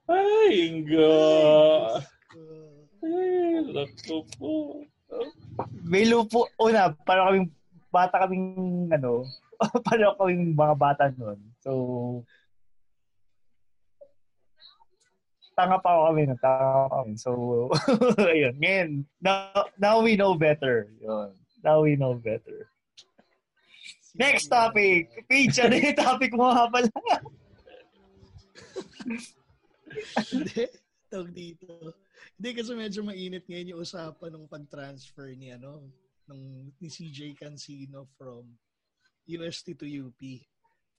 Ay, Ingo. Ay, lako po. May lupo, una, para kaming bata kaming, ano, para kaming mga bata noon. So, tanga pa ako kami, tanga pa kami. So, ayun. Ngayon, now, now we know better. Yun. Now we know better. Next topic. Page, ano yung topic mo nga pala? Hindi. Tawag dito. Hindi kasi medyo mainit ngayon yung usapan ng pag-transfer ni ano ng ni CJ Cancino from UST to UP.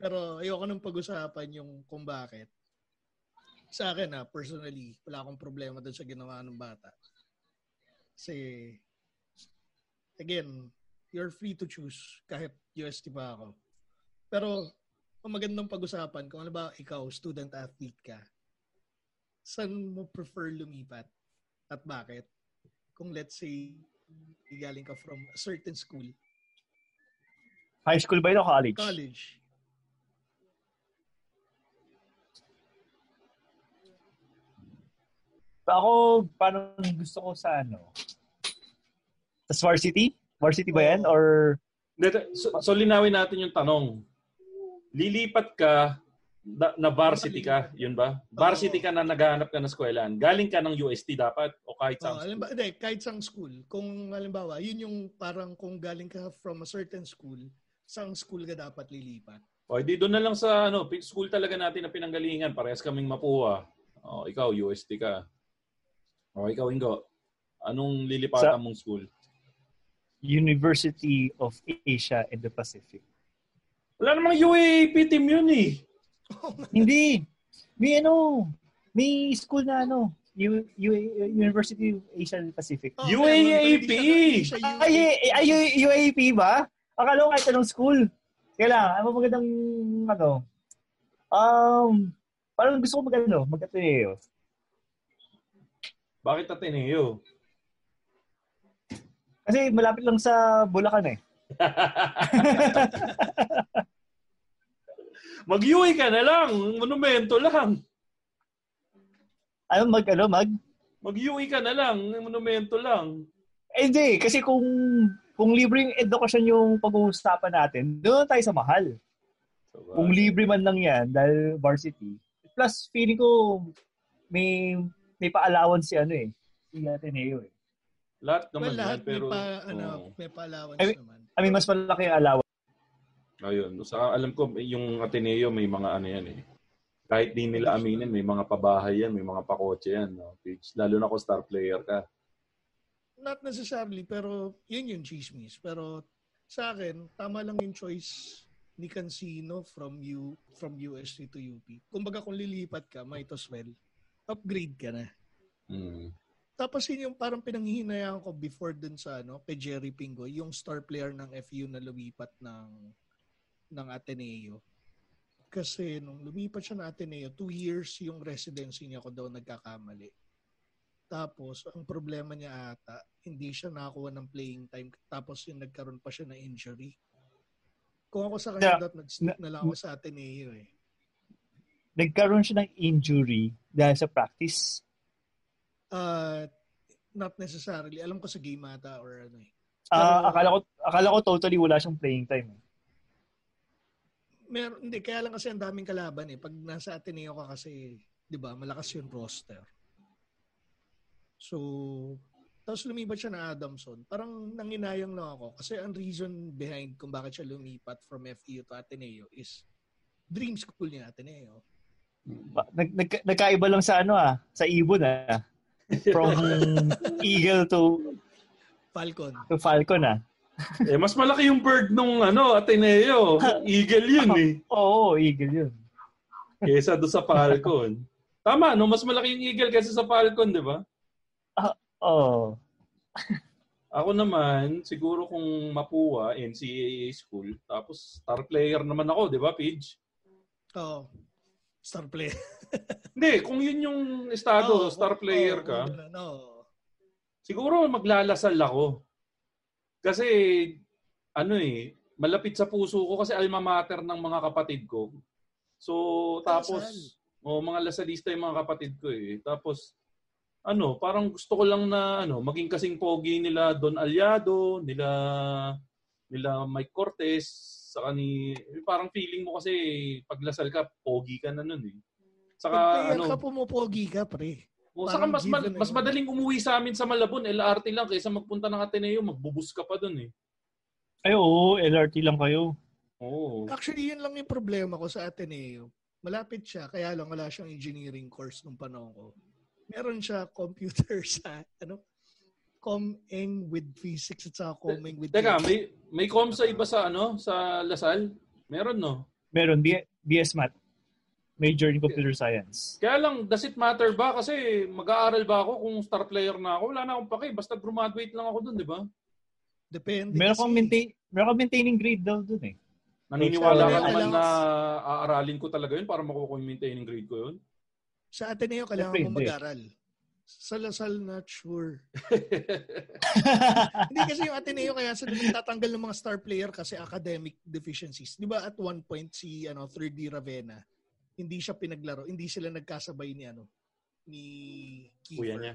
Pero ayoko nang pag-usapan yung kung bakit. Sa akin na personally, wala akong problema doon sa ginawa ng bata. Kasi again, you're free to choose kahit UST pa ako. Pero ang magandang pag-usapan kung ano ba ikaw, student athlete ka, saan mo prefer lumipat at bakit? Kung let's say, galing ka from a certain school, High school ba yun o college? college, Ako, parang gusto ko sa ano? Sa varsity? Varsity ba yan? Or So, so linawin natin yung tanong. Lilipat ka na, na varsity ka, yun ba? Varsity ka na naghahanap ka ng eskwelahan. Galing ka ng UST dapat o kahit oh, saan. alimbawa, hindi, kahit sang school, kung halimbawa, yun yung parang kung galing ka from a certain school, sang school ka dapat lilipat. O, di doon na lang sa ano, school talaga natin na pinanggalingan. Parehas kaming mapuha. O, ikaw, UST ka. O, ikaw, Ingo. Anong lilipatan Sa- mong school? University of Asia and the Pacific. Wala namang UAP team yun eh. Hindi. May ano, may school na ano, U, U, University of Asia and the Pacific. Oh, UAAP! Ay, ay, ay, U- UAP ba? Akala ko kahit anong school. Kaya lang, ano magandang, ano, um, parang gusto ko mag, ano, mag-ateneo. Bakit Ateneo? Kasi malapit lang sa Bulacan eh. Mag-UI ka na lang. Monumento lang. Ano, mag, ano, mag? Mag-UI ka na lang. Monumento lang. Eh, hindi. Kasi kung kung libreng edukasyon yung pag-uusapan natin, doon tayo sa mahal. Kung libre man lang yan, dahil varsity. Plus, feeling ko, may may pa-allowance si ano eh. Si Ateneo eh. Lahat naman Well, lahat yan, pero... may pa, ano, may pa-allowance I mean- naman. I mean, mas malaki ang allowance. Ayun. Sa alam ko, yung Ateneo, may mga ano yan eh. Kahit di nila aminin, may mga pabahay yan, may mga pakotse yan. No? Lalo na kung star player ka. Not necessarily, pero yun yung chismis. Pero sa akin, tama lang yung choice ni Cancino from U from USC to UP. Kumbaga kung lilipat ka, might as well, upgrade ka na. Mm. Tapos yun yung parang pinanghihinayaan ko before dun sa ano, kay Jerry Pingo, yung star player ng FU na lumipat ng ng Ateneo. Kasi nung lumipat siya ng Ateneo, two years yung residency niya ko daw nagkakamali. Tapos, ang problema niya ata, hindi siya nakakuha ng playing time. Tapos yung nagkaroon pa siya ng injury. Kung ako sa kanya, dapat nag-stick na lang ako sa Ateneo eh. Nagkaroon siya ng injury dahil sa practice. Uh, not necessarily. Alam ko sa game ata or ano eh. Ah, akala ko akala ko totally wala siyang playing time. eh. Mer hindi, kaya lang kasi ang daming kalaban eh. Pag nasa Ateneo ka kasi, di ba, malakas yung roster. So, tapos lumipat siya na Adamson. Parang nanginayang lang ako. Kasi ang reason behind kung bakit siya lumipat from FEU to Ateneo is dream school niya Ateneo. Nag, nag, nagkaiba lang sa ano ah, sa ibon ah. From eagle to Falcon. to falcon ah. Eh, mas malaki yung bird nung ano, Ateneo. Eagle yun eh. Oo, eagle yun. Kesa doon sa Falcon. Tama, no? Mas malaki yung Eagle kaysa sa Falcon, di ba? Oo. Ako naman, siguro kung Mapua, NCAA school, tapos star player naman ako, di ba, Pidge? Oo. Star player. Hindi, kung yun yung estado, Oo, star player oo, ka, ganun, oo. siguro maglalasal ako. Kasi, ano eh, malapit sa puso ko kasi alma mater ng mga kapatid ko. So, tapos, o mga lasalista yung mga kapatid ko eh. Tapos, ano, parang gusto ko lang na ano, maging kasing pogi nila Don Aliado, nila nila Mike Cortez, saka ni parang feeling mo kasi paglasal ka, pogi ka na nun eh. Saka Pag ano, ka, pumopogi ka, pre. O saka mas ma- na mas yun. madaling umuwi sa amin sa Malabon, LRT lang kaysa magpunta ng Ateneo, magbubus ka pa dun eh. Ay, oo, LRT lang kayo. Oo. Actually, yun lang yung problema ko sa Ateneo. Malapit siya, kaya lang wala siyang engineering course nung panahon ko. Meron siya computer sa, ano, com-eng with physics at saka com-eng with Teka, may may com sa iba sa ano, sa Lasal? Meron no? Meron, B- BS Math. Major in Computer Science. Kaya lang, does it matter ba? Kasi mag-aaral ba ako kung star player na ako? Wala na akong pake. Basta graduate lang ako dun, di ba? Depende Meron kang, maintain, meron kang maintaining grade daw dun eh. Naniniwala ka naman na aaralin ko talaga yun para makukuha yung maintaining grade ko yun? Sa Ateneo, kailangan mo mag-aral. Sa Lasal, not sure. Hindi kasi yung Ateneo kaya sa tatanggal ng mga star player kasi academic deficiencies. Di ba at one point si ano, 3D Ravenna, hindi siya pinaglaro. Hindi sila nagkasabay ni ano ni Kiefer. Kuya niya.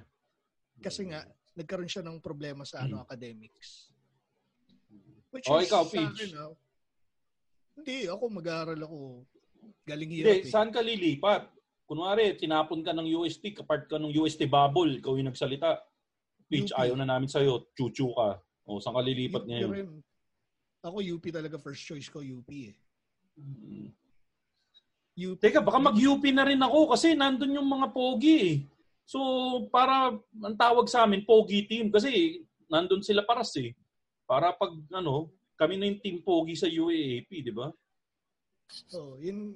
Kasi nga, nagkaroon siya ng problema sa ano academics. Which Oh, is ikaw, Peach. akin, ah, hindi, ako mag-aaral ako. Galing Hindi, hirap eh. saan ka lilipat? Kunwari, tinapon ka ng UST, kapart ka ng UST bubble, ikaw yung nagsalita. Peach, UP. ayaw na namin sa'yo, chuchu ka. O, saan ka lilipat UP ngayon? rin. Ako UP talaga first choice ko UP eh. UP. Teka, baka mag-UP na rin ako kasi nandun yung mga pogi eh. So, para, ang tawag sa amin, pogi team. Kasi, nandun sila paras eh. Para pag, ano, kami na yung team pogi sa UAAP, di ba? Oh, yun.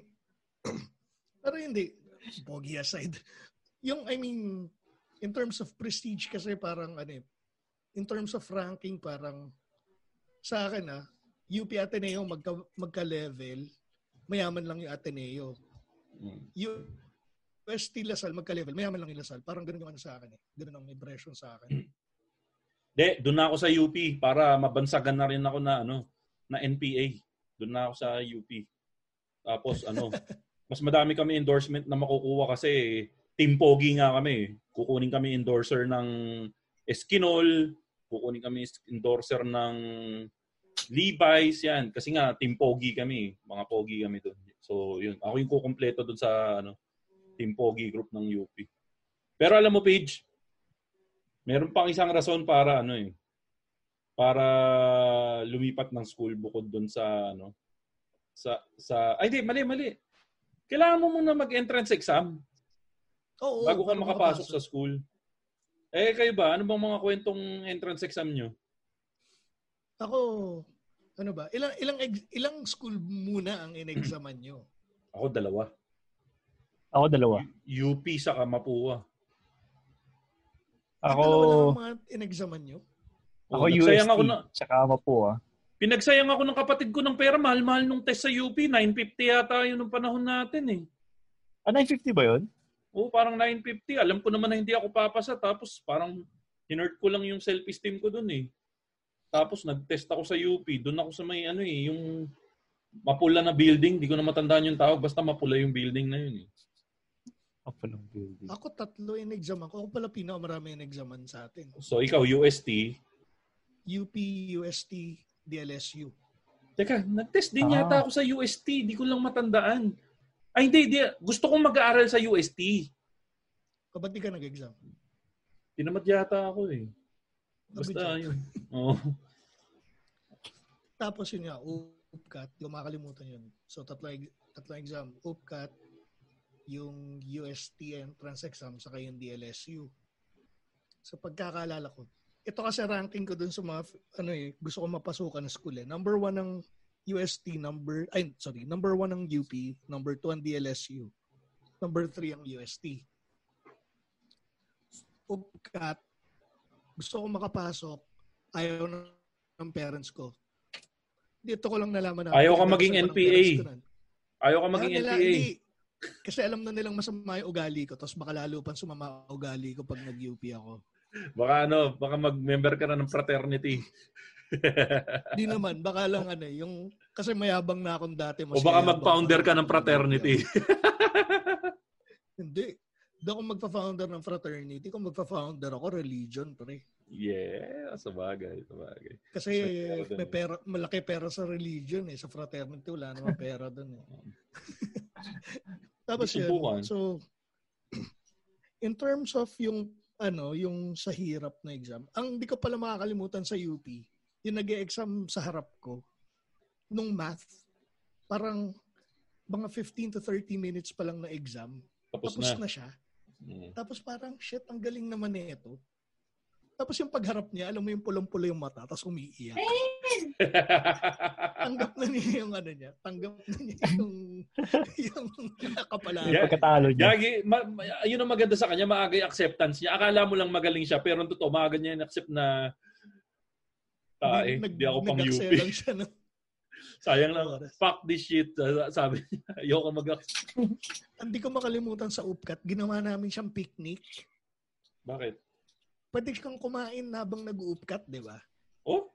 Pero hindi. Pogi aside. Yung, I mean, in terms of prestige kasi parang, ano eh, in terms of ranking, parang, sa akin ah, UP Ateneo magka, magka-level, mayaman lang yung Ateneo. Mm. Yung UST Lasal magka-level, mayaman lang yung Lasal. Parang ganun yung ano sa akin eh. Ganun ang impression sa akin. De, doon na ako sa UP para mabansagan na rin ako na ano, na NPA. Doon na ako sa UP. Tapos ano, mas madami kami endorsement na makukuha kasi team pogi nga kami. Kukunin kami endorser ng Eskinol, kukunin kami endorser ng Levi's, yan. Kasi nga, team pogi kami. Mga pogi kami doon. So, yun. Ako yung kukumpleto doon sa ano, team pogi group ng UP. Pero alam mo, Paige, meron pang isang rason para ano eh, para lumipat ng school bukod doon sa ano, sa sa ay di mali mali. Kailangan mo muna mag-entrance exam Oo, bago ka makapasok. sa school. Eh kayo ba, ano bang mga kwentong entrance exam nyo? Ako, ano ba? Ilang ilang ex- ilang school muna ang inexaman nyo? Ako dalawa. Ako dalawa. UP sa Mapua. Ako, Dalawa mga inexaman nyo? ako Oh, UST, ako na- tsaka Mapua. Pinagsayang ako ng kapatid ko ng pera, mahal-mahal nung test sa UP. 950 yata yun nung panahon natin eh. Ah, 950 ba yun? Oo, parang 950. Alam ko naman na hindi ako papasa. Tapos parang hinurt ko lang yung self-esteem ko dun eh. Tapos nag-test ako sa UP. Doon ako sa may ano eh, yung mapula na building. Di ko na matandaan yung tawag. Basta mapula yung building na yun eh. Ako ng building. Ako tatlo in-exam ako. Ako pala pinakamarami in-examan sa atin. So ikaw, UST. UP, UST, DLSU. Teka, nag-test din Ah. yata ako sa UST. Di ko lang matandaan. Ay, hindi, hindi. Gusto kong mag-aaral sa UST. Ba't di ka nag-exam? Tinamad yata ako eh. Basta Nabidyo. yun. Oo. Tapos yun nga, UPCAT, yung makalimutan yun. So tatlo, tatlo exam, UPCAT, yung UST entrance exam, saka yung DLSU. So pagkakaalala ko, ito kasi ranking ko dun sa mga, ano eh, gusto ko mapasukan na school eh. Number one ng UST, number, ay sorry, number one ng UP, number two ang DLSU, number three ang UST. UPCAT, gusto ko makapasok, ayaw ng, parents ko. Dito ko lang nalaman na. Ayaw ka maging NPA. Ayaw ka maging nila- NPA. hindi. Kasi alam na nilang masama yung ugali ko, tapos baka lalo pang sumama ugali ko pag nag-UP ako. Baka ano, baka mag-member ka na ng fraternity. Di naman, baka lang ano, eh, yung, kasi mayabang na akong dati. o baka mag-founder ka ng fraternity. Hindi. Hindi ako magpa-founder ng fraternity. Kung magpa-founder ako, religion, pre. yeah, sa bagay, sa bagay. Kasi may pera, malaki pera sa religion eh. Sa fraternity, wala naman pera doon eh. Tapos yun. So, in terms of yung ano, yung sa hirap na exam, ang di ko pala makakalimutan sa UP, yung nag exam sa harap ko, nung math, parang mga 15 to 30 minutes pa lang na exam, Tapos, tapos na. na siya. Mm. Tapos parang, shit, ang galing naman nito. Tapos yung pagharap niya, alam mo yung pulang-pula yung mata, tapos umiiyak. Tanggap na niya yung ano niya. Tanggap na niya yung, yung nakapala. Yeah. Pagkatalo niya. Gagi, ma, ma- yun ang maganda sa kanya, maaga yung acceptance niya. Akala mo lang magaling siya, pero ang totoo, maaga niya in-accept na tae, Nag- di ako pang UP. lang siya. No? Sayang lang, fuck this shit. Sabi niya, ayoko mag Hindi ko makalimutan sa UPCAT, ginawa namin siyang picnic. Bakit? Pwede kang kumain habang nag-UPCAT, di ba? Oh?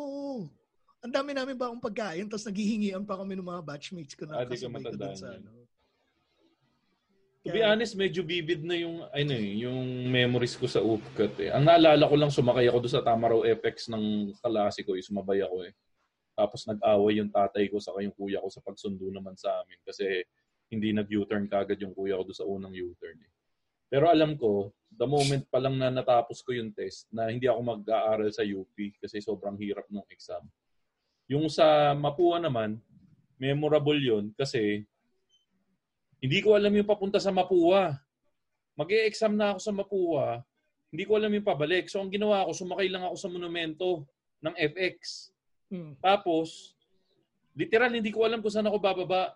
Oo. Ang dami namin ba akong pagkain, tapos naghihingian pa kami ng mga batchmates ko na Ah, kasabay ko dun sa ano. To be honest, medyo vivid na yung ano eh, yung memories ko sa UPCAT eh. Ang naalala ko lang sumakay ako doon sa Tamaraw FX ng kalasi ko, eh, sumabay ako eh. Tapos nag-away yung tatay ko sa yung kuya ko sa pagsundo naman sa amin kasi hindi nag-U-turn kagad yung kuya ko doon sa unang U-turn eh. Pero alam ko, the moment pa lang na natapos ko yung test na hindi ako mag-aaral sa UP kasi sobrang hirap ng exam. Yung sa Mapua naman, memorable yun kasi hindi ko alam yung papunta sa Mapua. mag exam na ako sa Mapua. Hindi ko alam yung pabalik. So ang ginawa ko, sumakay lang ako sa monumento ng FX. Hmm. Tapos, literal, hindi ko alam kung saan ako bababa.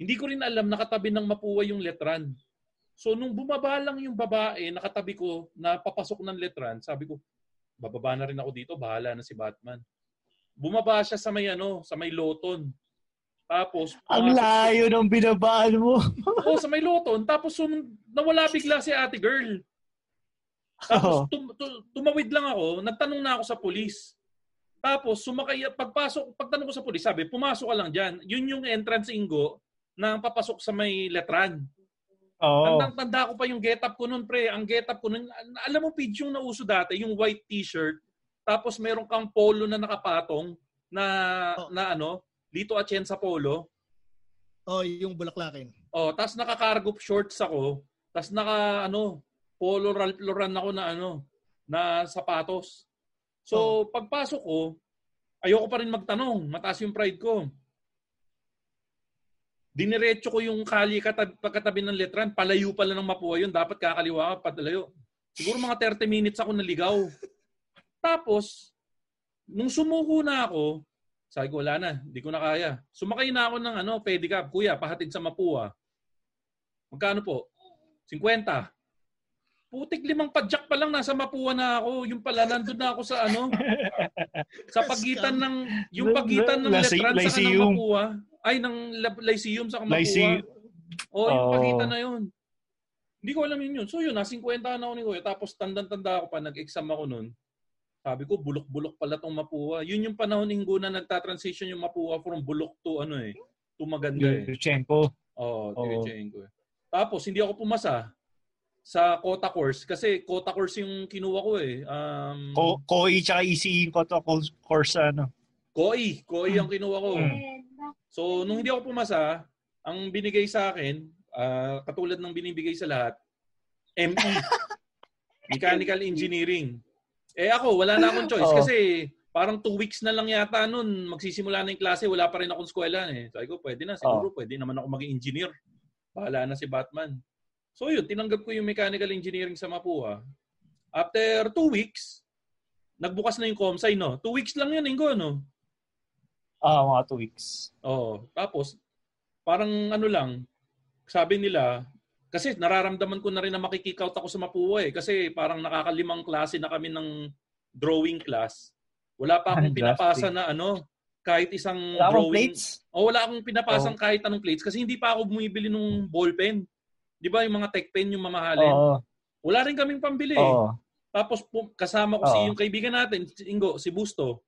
Hindi ko rin alam, nakatabi ng Mapua yung letran. So, nung bumaba lang yung babae, nakatabi ko, na papasok ng letran, sabi ko, bababa na rin ako dito, bahala na si Batman. Bumaba siya sa may ano, sa may loton. Tapos, Ang layo ng binabaan mo. Oo, sa may loton. Tapos, nung nawala bigla si ate girl. Tapos tum- tu- tumawid lang ako, nagtanong na ako sa pulis. Tapos sumakay, pagpasok, pagtanong ko sa pulis, sabi, pumasok ka lang dyan. Yun yung entrance ingo na papasok sa may letran. Oo. Tandang tanda ko pa yung get up ko nun, pre. Ang get up ko nun, alam mo, Pidge, yung nauso dati, yung white t-shirt, tapos meron kang polo na nakapatong na, Oh. na ano, Lito Atienza polo. Oh, yung bulaklakin. Oh, tapos naka-cargo shorts ako, tapos naka, ano, polo Ralph Lauren ako na ano, na sapatos. So, pagpasok ko, ayoko pa rin magtanong. Mataas yung pride ko. Diniretso ko yung kali katab- pagkatabi ng letran. Palayo pala ng Mapua yun. Dapat kakaliwa ka, palayo. Siguro mga 30 minutes ako naligaw. Tapos, nung sumuko na ako, sabi ko, wala na. Hindi ko na kaya. Sumakay na ako ng ano, pedicab. Kuya, pahatid sa Mapua. Magkano po? 50. Putik limang padjak pa lang nasa Mapua na ako. Yung pala nandun na ako sa ano sa pagitan ng yung pagitan ng Letran sa ng Lyceum. Mapua ay ng Lyceum sa Mapua. Lyceum. Oh, yung Oh. pagitan na yun. Hindi ko alam yun yun. So yun, na 50 na ako ni Kuya. Tapos tandang-tanda ako pa, nag-exam ako nun. Sabi ko, bulok-bulok pala tong Mapua. Yun yung panahon inggo na nagta-transition yung Mapua from bulok to ano eh, to maganda eh. Yurchenko. Oo, Oo. Tirichenko. Tapos, hindi ako pumasa sa quota course kasi quota course yung kinuha ko eh. Um, Ko Koi tsaka ECE to course ano. KOI. KOI ang kinuha ko. Mm. So, nung hindi ako pumasa, ang binigay sa akin, ah, katulad ng binibigay sa lahat, ME. Mechanical Engineering. Eh ako, wala na akong choice Oo. kasi parang two weeks na lang yata nun magsisimula na yung klase, wala pa rin akong eskwela eh. Sabi ko, pwede na, siguro pwede naman ako maging engineer. Bahala na si Batman. So yun, tinanggap ko yung mechanical engineering sa Mapua. After two weeks, nagbukas na yung ComSci, no? Two weeks lang yun, Ingo, no? Ah, mga two weeks. Oo. Tapos, parang ano lang, sabi nila, kasi nararamdaman ko na rin na makikikout ako sa Mapua eh. Kasi parang nakakalimang klase na kami ng drawing class. Wala pa akong pinapasa na ano, kahit isang Wala drawing. plates? O wala akong pinapasang kahit anong plates kasi hindi pa ako bumibili nung ballpen. Di ba yung mga tech pen yung mamahalin? Oo. Wala rin kaming pambili. Oo. Tapos kasama ko si Oo. yung kaibigan natin, si Ingo, si Busto.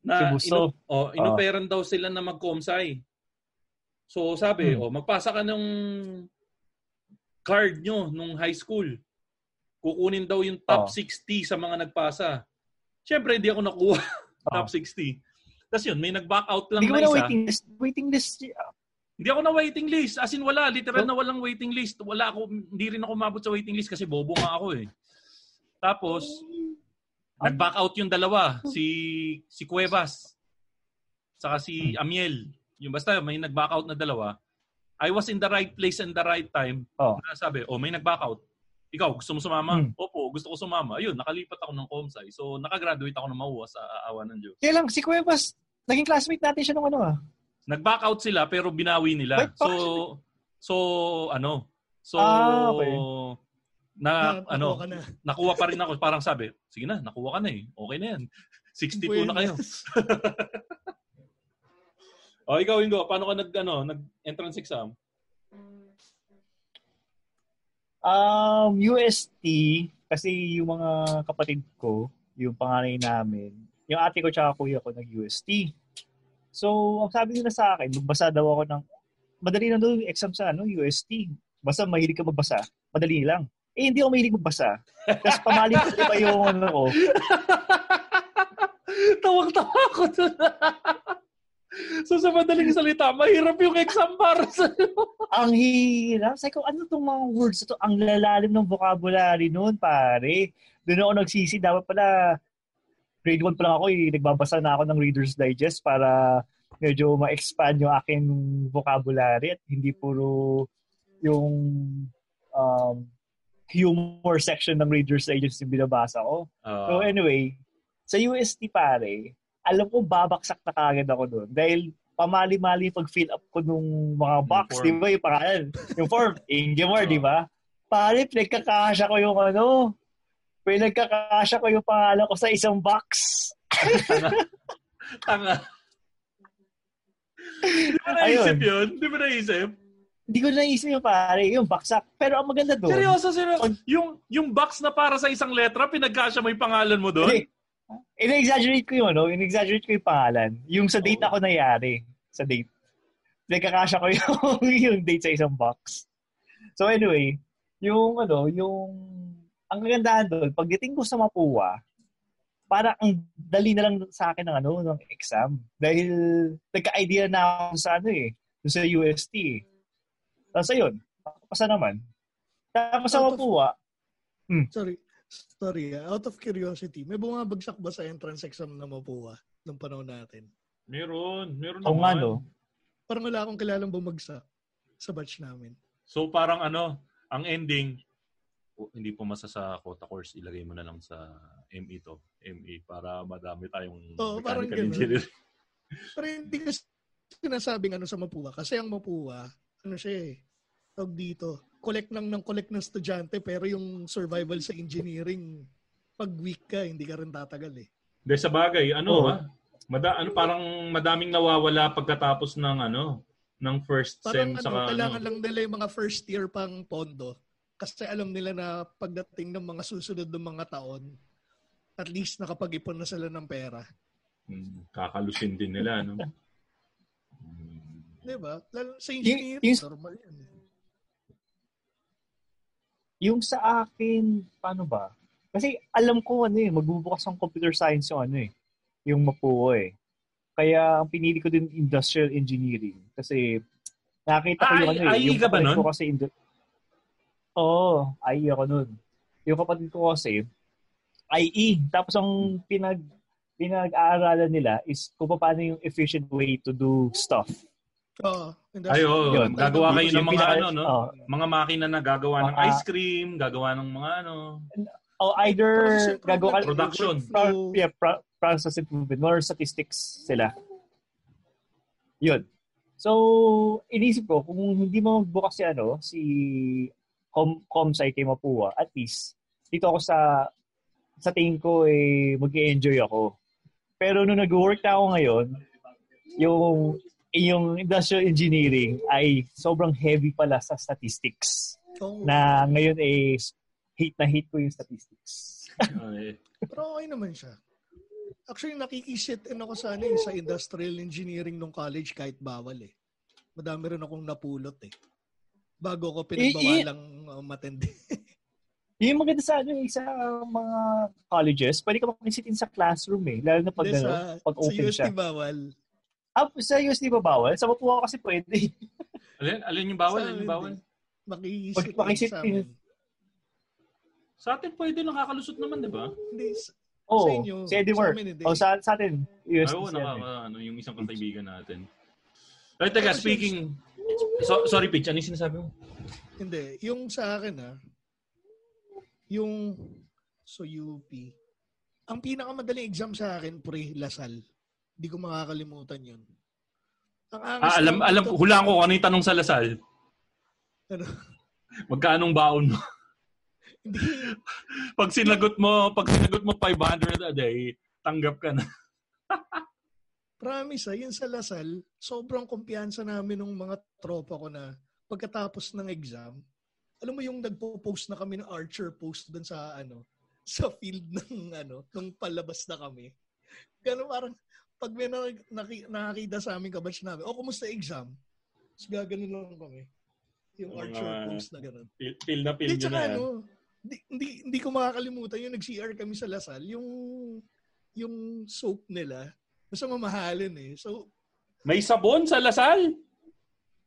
Na Si Busto. inu- oh, inuperan daw sila na mag-comsci. So sabi, Hmm. oh, magpasa ka ng card nyo nung high school. Kukunin daw yung top Oo. 60 sa mga nagpasa. Siyempre, hindi ako nakuha. Top 60. Tapos yun, may nag-back out lang Hindi ko na na isa. waiting list. Waiting list. Hindi ako na waiting list. As in wala, literal na walang waiting list. Wala ako, hindi rin ako mabot sa waiting list kasi bobo nga ako eh. Tapos, nag-back out yung dalawa, si si Cuevas, saka si Amiel. Yung basta may nag-back out na dalawa. I was in the right place and the right time. Oh. Na sabi, oh may nag-back out. Ikaw, gusto mo sumama? Hmm. Opo, gusto ko sumama. Ayun, nakalipat ako ng ComSci. So, nakagraduate ako ng mauwa sa awa ng Diyos. Kaya lang, si Cuevas, naging classmate natin siya nung ano ah. Nag-back out sila pero binawi nila. Wait, So so ano? So Ah, okay. na Ah, ano, na. nakuha pa rin ako. Parang sabi, sige na, nakuha ka na eh. Okay na yan. 62 na kayo. o ikaw, Ingo, paano ka nag, ano, nag-entrance exam? Um, UST, kasi yung mga kapatid ko, yung panganay namin, yung ate ko tsaka kuya ko nag-UST. So, ang sabi nila sa akin, magbasa daw ako ng, madali na daw yung exam sa ano, UST. Basta mahilig ka magbasa. Madali lang. Eh, hindi ako mahilig magbasa. Tapos pamali ko diba yung ano ko. Tawag-tawa ako doon. so sa madaling salita, mahirap yung exam para sa'yo. ang hirap. Sabi ko, ano tong mga words na to? Ang lalalim ng vocabulary noon, pare. Doon ako nagsisi. Dapat pala, grade 1 pa lang ako, eh, nagbabasa na ako ng Reader's Digest para medyo ma-expand yung aking vocabulary at hindi puro yung um, humor section ng Reader's Digest yung binabasa ko. So anyway, sa UST pare, alam ko babaksak na kagad ako doon. Dahil pamali-mali pag-fill up ko nung mga box, di ba? Yung pangalan, yung form, Ingemar, di ba? Pare, pinagkakasya ko yung ano, pinagkakasya ko yung pangalan ko sa isang box. Tanga. Di ba naisip yun? Di ba naisip? Hindi ko naisip yung pare, yung baksak. Pero ang maganda doon. Seryoso, seryoso. Yung, yung box na para sa isang letra, pinagkasya mo yung pangalan mo doon? Hindi. In-exaggerate ko yung ano, in-exaggerate ko yung pangalan. Yung sa date ako nangyari. Sa date. Nagkakasya ko yung, yung date sa isang box. So anyway, yung ano, yung ang kagandahan doon, pagdating ko sa Mapua, para ang dali na lang sa akin ng ano, ng exam. Dahil nagka-idea na ako sa ano eh, sa UST eh. Tapos ayun, pasa naman. Tapos sa Out of- Mapua, Sorry. Sorry, ah. out of curiosity, may bumabagsak ba sa entrance exam na Mapua nung panahon natin? Meron. Meron o nga naman. no, Parang wala akong kilalang bumagsak sa batch namin. So parang ano, ang ending, hindi pumasa sa quota course, ilagay mo na lang sa ME to. ME para madami tayong Oo, parang ganun. engineer. Pero hindi ko sinasabing ano sa Mapua. Kasi ang Mapua, ano siya eh, tawag dito, collect lang ng collect ng estudyante pero yung survival sa engineering, pag weak ka, hindi ka rin tatagal eh. Hindi, sa bagay, ano Oo. ha? Mada, ano, parang madaming nawawala pagkatapos ng ano, ng first Parang sem ano, saka kailangan ano. lang nila yung mga first year pang pondo. Kasi alam nila na pagdating ng mga susunod ng mga taon, at least nakapag-ipon na sila ng pera. Hmm, kakalusin din nila, no? Hmm. Di ba? Lalo sa Yung- engineering, yung- normal yan. eh. yung sa akin, paano ba? Kasi alam ko ano eh, magbubukas ng computer science yung ano eh, yung Mapua eh. Kaya ang pinili ko din industrial engineering kasi nakita ko Ah, yung ano eh, yung ka ba nun? ko kasi indu- Oo, IE ako nun. Yung kapatid ko kasi IE, tapos ang pinag pinag-aaralan nila is kung paano yung efficient way to do stuff. Oo. Ay, oo. Yun. Gagawa kayo ng Yung mga pinaka- ano, no? Oo. Mga makina na gagawa ng Mga- ice cream, gagawa ng mga ano. O either gagawa ka Production. Pro- yeah, pro- process improvement or statistics sila. Yun. So, inisip ko, kung hindi mo magbukas si ano, si Com Comsci kay Mapua, at least, dito ako sa sa tingin ko, eh, mag-enjoy ako. Pero nung nag-work na ako ngayon, yung yung industrial engineering ay sobrang heavy pala sa statistics. Oo. Na ngayon eh, hate na hate ko yung statistics. Pero okay naman siya. Actually, nakikisit in ako sa, ano, eh, sa industrial engineering nung college kahit bawal eh. Madami rin akong napulot eh. Bago ko pinagbawalang uh, matindi. Yung maganda sa ano, eh, sa mga colleges, pwede ka makisitin sa classroom eh. Lalo na pag, Hindi, ano, sa, pag sa open UST siya. bawal. Ah, sa USD ba bawal? Sa Mapua kasi pwede. alin, alin yung bawal? Sa Alin yung bawal? Lang makisit sa amin. Sa atin pwede nakakalusot naman, di ba? Hindi, sa, Oo, sa inyo. Eddie. Sa amin, hindi. O sa, sa atin, Ay, USD oo, siya, naka, ano, yung isang kaibigan natin. Ay, teka, speaking... So, sorry, Pitch. Ano yung sinasabi mo? Hindi. Yung sa akin ah, yung so UP, ang pinakamadaling exam sa akin, pre, Lasal. Hindi ko makakalimutan yun. Ang Ah, alam, alam ko, hulaan ko ano yung tanong sa Lasal. Ano? Magkanong baon mo? Hindi. pag sinagot mo, pag sinagot mo 500 a day, tanggap ka na. Promise ah, yun sa Lasal, sobrang kumpiyansa namin ng mga tropa ko na pagkatapos ng exam, alam mo yung nagpo-post na kami ng Archer post dun sa ano, sa field ng ano, nung palabas na kami. Ganun parang, pag may nakakita sa amin kabatch namin, o kumusta exam? Tapos gaganon lang kami. Yung Mga- Archer post na gano'n. Feel, feel na feel nyo na ano, hindi, hindi, hindi ko makakalimutan yung nag-CR kami sa Lasal, yung yung soap nila, basta mamahalin eh. So, May sabon sa Lasal?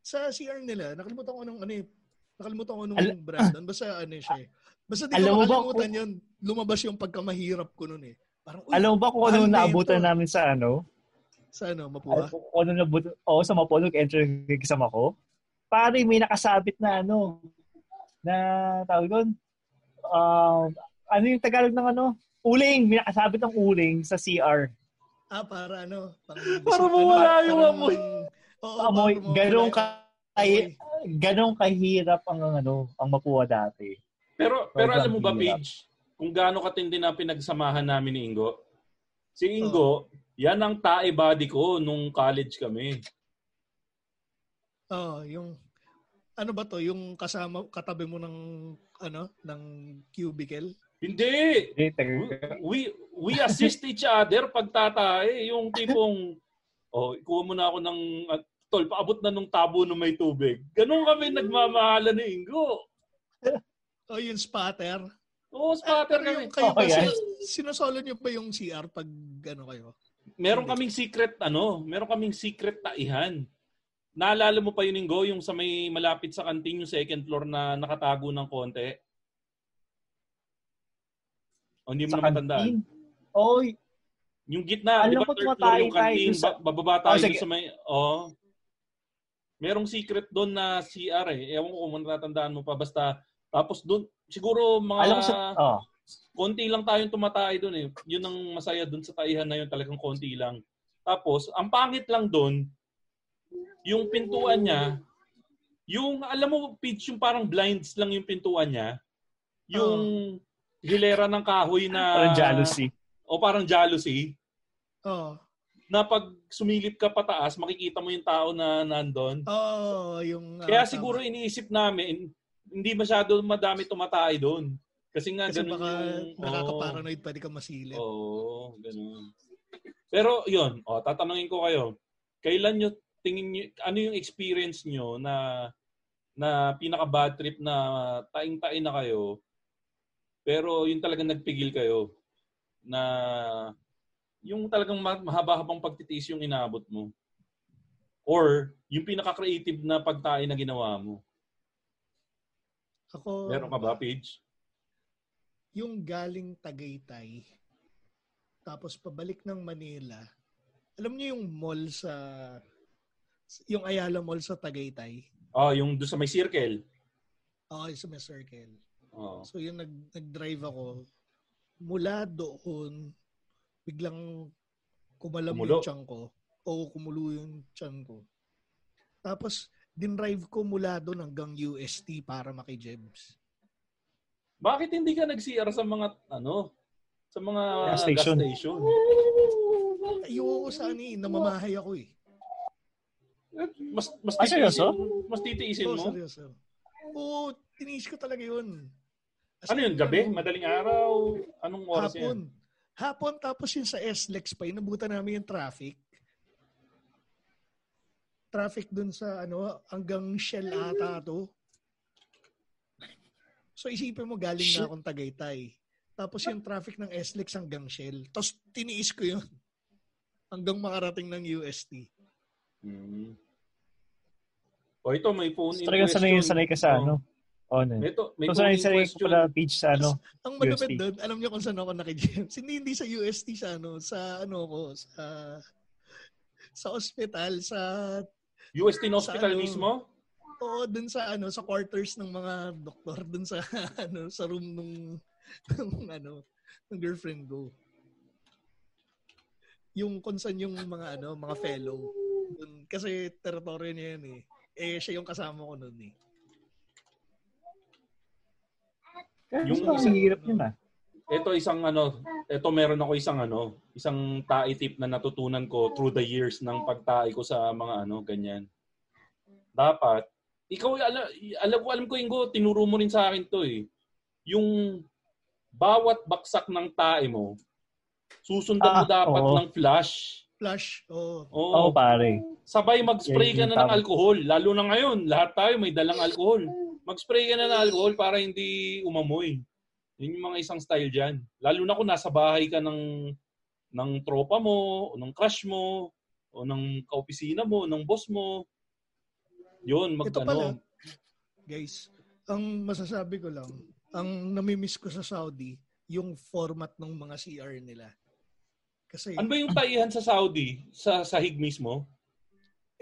sa CR nila, nakalimutan ko nung ano eh, nakalimutan ko nung Al- brand. Basta ano siya eh. Basta di Alam ko mo ba makalimutan yun. Lumabas yung pagkamahirap ko nun eh. Parang, uy, Alam mo ba kung ano naabutan ito. namin sa ano? Sa ano, Alam Mapua? mo Kung ano naabutan? Oo, sa Mapua, nag-enter ng exam ako. Pare, may nakasabit na ano, na tawag doon, um, ano yung Tagalog ng ano? Uling! May nakasabit ng uling sa CR. Ah, para ano? Para mawala yung amoy. Oo, Amoy, ganun ka, amoy. ganong kahirap ang ano, ang Mapua dati. Pero pero alam mo ba. Page, kung gaano katindi na pinagsamahan namin ni Ingo? Si Ingo, yan ang tae body ko nung college kami. Oo, yung Ano ba to? Yung kasama, katabi mo ng, ano, ng cubicle? Hindi! We, we assist each other pag tatae. Yung tipong, oh, ikuha mo na ako ng, uh, tol, paabot na nung tabo na may tubig. Ganun kami nagmamahalan ni Ingo. O yung spatter? Oo, spatter Pero kami. yung kayo Oh, ba, yan. sin- sinusolo niyo ba yung CR pag ano kayo? Meron kaming secret ano, meron kaming secret taihan. Naalala mo pa yun, Ingo, yung sa may malapit sa kantin, yung second floor na nakatago ng konti? O hindi mo na matandaan? Oy, Yung gitna, di Alam ba ko, third floor yung dun sa- ba- bababa tayo Oh, sa may... Oh. Merong secret doon na CR eh. Ewan ko kung natatandaan mo pa. Basta, tapos doon, siguro mga... alam ko sa... Oh. konti lang tayong tumatay doon eh. Yun ang masaya doon sa taihan na yun, talagang konti lang. Tapos, ang pangit lang doon, yung pintuan niya, yung, alam mo, pitch, yung parang blinds lang yung pintuan niya, yung hilera ng kahoy na... Parang jealousy. O parang jealousy, Oo. na pag sumilip ka pataas, makikita mo yung tao na nandun. Oo, yung... ah, Kaya tama. siguro iniisip namin, hindi masyado madami tumatay doon. Kasi nga, Kasi ganun baka yung... nakaka-paranoid pwede ka masilip. Oo, ganun. Pero yun, oh, tatanungin ko kayo. Kailan nyo tingin nyo, ano yung experience nyo na na pinaka bad trip na taing-tain na kayo pero yung talagang nagpigil kayo na yung talagang ma- mahaba-habang pagtitiis yung inaabot mo or yung pinaka-creative na pagtain na ginawa mo. Ako, Meron ka ba, Paige? yung galing Tagaytay, tapos pabalik ng Manila, alam niyo yung mall sa, yung Ayala Mall sa Tagaytay? Oh, yung doon sa may circle. Oo, sa may circle. Oh. So yung nag, nag-drive ako, mula doon, biglang kumalam Kumulo. yung tiyan ko. O kumulo yung tiyan ko. Tapos, dinrive ko mula doon hanggang UST para makijebs. Bakit hindi ka nag-CR sa mga ano, sa mga Gas station. gas station? Ayoko sa ani, namamahay ako eh. Mas mas Ah, seryoso? titiisin, mas titiisin Oo, mo. seryoso. Oo, tiniis ko talaga yun. As Ano yun, gabi? ano, Madaling araw? Anong oras Hapon. yan? Hapon, tapos yun sa SLEX pa, inabutan namin yung traffic. Traffic dun sa ano, hanggang Shell ata to. So isipin mo, galing na akong Tagaytay. Tapos yung traffic ng SLEX hanggang Shell. Tapos tiniis ko yun. Hanggang makarating ng UST. Hmm. O ito, may phone in Talagang sanay, sanay ka sa Oh. ano. Oh, no. Ito, may So, ko question. pala page sa ano. Ang malupit doon, alam niyo kung saan ako nakijames. Hindi, hindi sa UST, sa ano, sa ano ko, sa sa ospital, sa UST in hospital Sa ano? mismo? Oo, dun sa ano, sa quarters ng mga doktor, dun sa ano, sa room nung, nung ano, ng girlfriend ko. Yung kung saan yung mga ano, mga fellow. Dun, kasi teritoryo niya yan eh. Eh, siya yung kasama ko nun eh. Yung Yung isa- hirap yun ah. Ito isang ano, ito meron ako isang ano, isang tai tip na natutunan ko through the years ng pagtai ko sa mga ano, ganyan. Dapat, ikaw, alam, alam ko, alam ko, Ingo, tinuro mo rin sa akin to eh. Yung bawat baksak ng tae mo, susundan mo Ah, dapat oo. ng flash. Flash, oo. Oo. Oo, pare. Sabay mag-spray ka Yan, na ng alcohol. Lalo na ngayon, lahat tayo may dalang alcohol. Mag-spray ka na ng alcohol para hindi umamoy. Yun yung mga isang style dyan. Lalo na kung nasa bahay ka ng, ng tropa mo, o ng crush mo, o ng kaopisina mo, ng boss mo. Yun, mag Ito pala, ano. guys, ang masasabi ko lang, ang namimiss ko sa Saudi, yung format ng mga CR nila. Kasi, Ano ba yung taihan sa Saudi? Sa sahig mismo?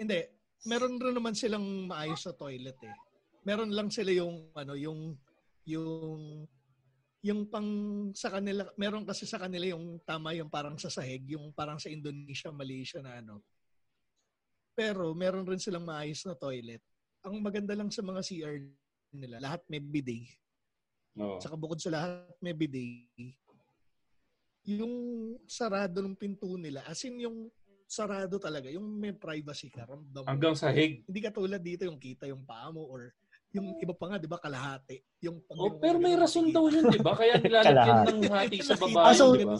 hindi, meron rin naman silang maayos sa toilet eh. Meron lang sila yung, ano, yung, yung, yung pang sa kanila, meron kasi sa kanila yung tama yung parang sa sahig, yung parang sa Indonesia, Malaysia na ano. Pero meron rin silang maayos na toilet. Ang maganda lang sa mga CR nila, lahat may bidet. Oo. Saka bukod sa lahat may bidet, yung sarado ng pinto nila, as in yung sarado talaga. Yung may privacy ka. Ramdam. Hanggang sa hig. Hindi ka tulad dito yung kita yung paa mo or yung iba pa nga, di ba, kalahati. Yung pag Oh, pero may rason daw yun, di ba? Kaya nilalagyan ng hati sa babae, Ah, so- di ba?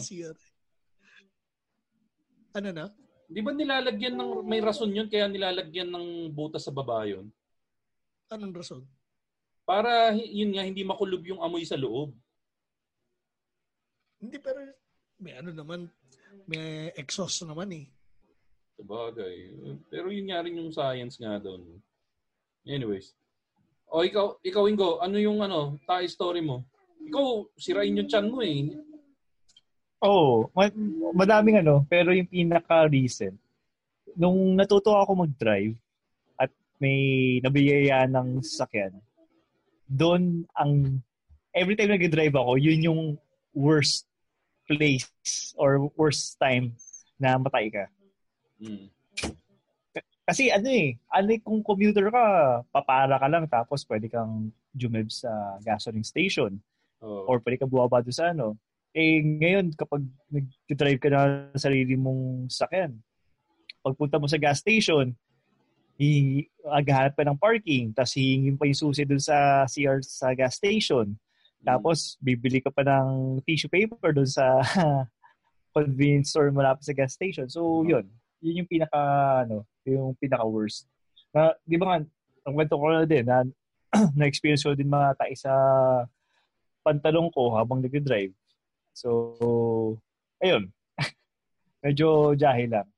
Ano na? Di ba nilalagyan ng, may rason yun, kaya nilalagyan ng butas sa baba yun? Anong rason? Para, yun nga, hindi makulob yung amoy sa loob. Hindi, pero may ano naman, may exhaust naman eh. Sabagay. Pero yun nga rin yung science nga doon. Anyways. O ikaw, ikaw Ingo, ano yung ano, tayo story mo? Ikaw, sirain yung chan mo eh. Oo, ma- madaming ano, pero yung pinaka-recent, nung natuto ako mag-drive at may nabiyaya ng sasakyan, doon ang, every time nag-drive ako, yun yung worst place or worst time na matay ka. Hmm. Kasi ano eh, ano eh, kung commuter ka, papara ka lang tapos pwede kang jumib sa gasoline station Oo. or pwede ka buwaba doon sa ano. Eh ngayon kapag nag-drive ka na sa sarili mong sakyan, pagpunta mo sa gas station, hi aghanap ka ng parking, tapos hihingin pa yung susi doon sa CR sa gas station. Tapos bibili ka pa ng tissue paper doon sa convenience store malapit sa gas station. So yun, yun yung pinaka ano, yung pinaka worst. Na, di ba nga, ang kwento ko na din, na, na-experience ko din mga tayo sa pantalong ko habang nag-drive. So, ayun. Medyo jahe lang.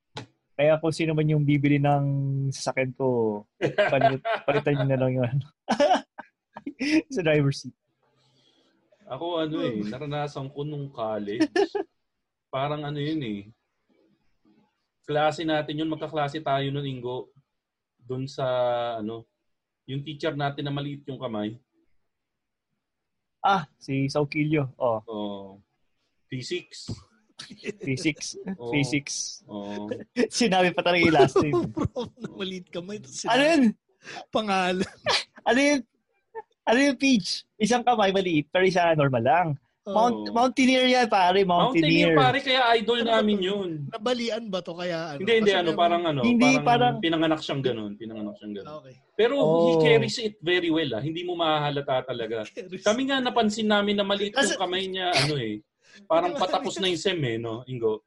Kaya kung sino man yung bibili ng sasakyan ko, palit, palitan nyo na lang yun. sa driver's seat. Ako ano eh, naranasan ko nung college. Parang ano yun eh. Klase natin yun, magkaklase tayo nun, Ingo. Doon sa, ano, yung teacher natin na maliit yung kamay. Ah, si Saukilyo. Oh, Oh, physics. physics. Oo. Physics. Oh. Sinabi pa talaga yung last name. Bro, na maliit kamay. Ano yun? Pangalan. Ano yun? Ano yung Peach? Isang kamay maliit, pero isa normal lang. Mount. Mountaineer yan, pare. Mountaineer Mountaineer. pare, kaya idol namin yun. Nabalian ba to kaya ano? Hindi, hindi, Kasi ano, parang ano, Hindi, parang, parang- pinanganak siyang ganun, pinanganak siyang ganun. Okay. Pero Oh. he carries it very well, ah. hindi mo mahahalata talaga. Kami nga napansin namin na maliit yung kamay niya, ano eh, parang patapos na yung sem eh, no, Ingo?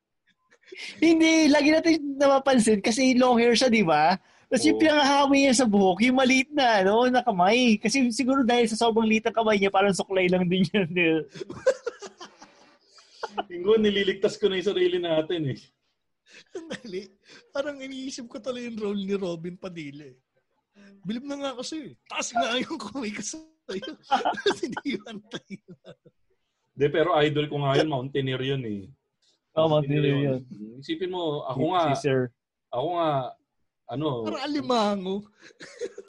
Hindi, lagi natin napapansin kasi long hair siya, di ba? Tapos yung Oo. pinangahawi niya sa buhok, yung maliit na, no, na kamay. Kasi siguro dahil sa sobrang liit ng kamay niya, parang suklay lang din yun. Ingo, nililigtas ko na yung sarili natin eh. Dali. Parang iniisip ko talaga yung role ni Robin Padilla eh. Bilib na nga kasi. Taas nga yung kumay ko sa'yo. Hindi yun tayo. De, pero idol ko nga yun, Mountaineer yun eh. Oh, Mountaineer yun. Isipin mo, ako nga, Si Sir. ako nga, ano, Parang alimango.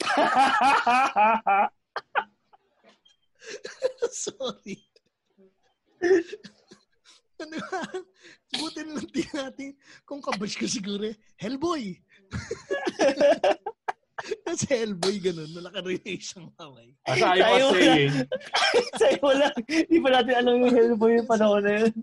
Sorry. ano ba? Buti na lang din natin kung kabash ko siguro eh. Hellboy! Kasi Hellboy ganun, nalakarelate isang kamay. as I Tayo was saying, Sa'yo lang. Hindi pa natin alam yung Hellboy yung panahon na yun.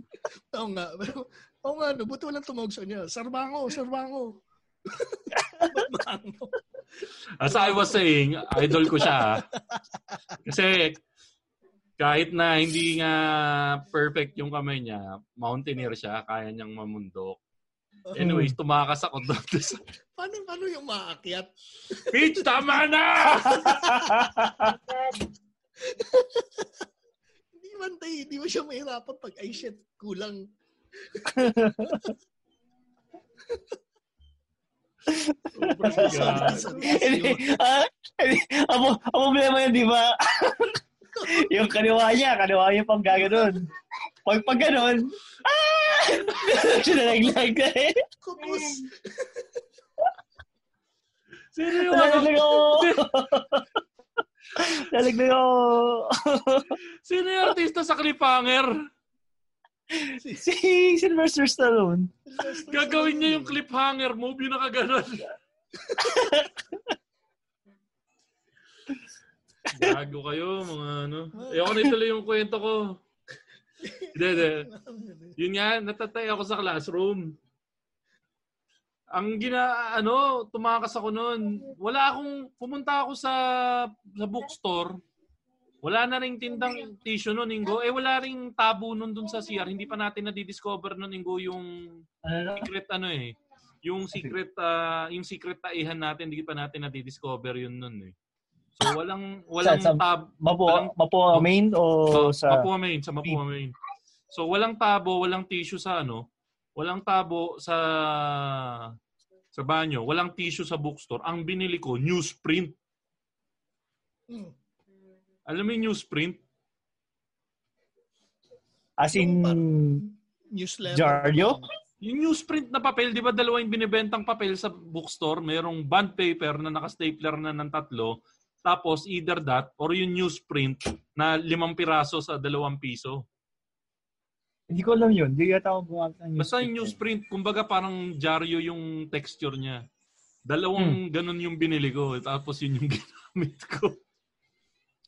Oo nga. Pero, oo nga, no, buti walang tumawag sa kanya. Sarbango, sarbango. As I was saying, idol ko siya. ah. Kasi, kahit na hindi nga perfect yung kamay niya, mountaineer siya, kaya niyang mamundok. Anyways, tumakas ako doon Paano, paano yung maakyat? Peach, tama na! Hindi man tayo, hindi mo siya mahirapan pag, ay shit, kulang. Reaction. ah, ang problema yun, di ba? yung kaliwa niya, kaliwa niya pang gaganon. Pag pag ganon, ah! Siya nalaglag na eh. Kupos. Sino yung ano? Nalaglag ako. Nalaglag ako. Sino yung artista sa cliffhanger? Si Sylvester Stallone. Gagawin niya yung cliffhanger move, yung nakaganon. Gago kayo, mga ano. Ayoko na ituloy yung kwento ko. Hindi, hindi. Yun nga, natatay ako sa classroom. Ang gina ano, tumakas ako noon. Wala akong pumunta ako sa sa bookstore. Wala na ring tindang tissue noon, Ingo. Eh wala ring tabo noon dun sa CR. Hindi pa natin na-discover noon, Ingo, yung secret ano eh. Yung secret uh, yung secret taihan natin, hindi pa natin na-discover yun noon eh. So walang walang sa, sa tab Mapua, walang, Mapua main o Oh, sa... Mapua Main, sa Mapua Main. So walang tabo, walang tissue sa ano, walang tabo sa sa banyo, walang tissue sa bookstore. Ang binili ko, newsprint. Hmm. Alam mo yung newsprint? As in, Newsletter. Jaryo? Yung newsprint na papel, di ba dalawa yung binibentang papel sa bookstore? Merong bond paper na naka-stapler na ng tatlo. Tapos either that or yung newsprint na limang piraso sa dalawang piso. Hindi ko alam yun. Hindi yata ako gumamit ng Basta yung newsprint, kumbaga parang dyaryo yung texture niya. Dalawang ganun yung binili ko. Tapos yun yung ginamit ko.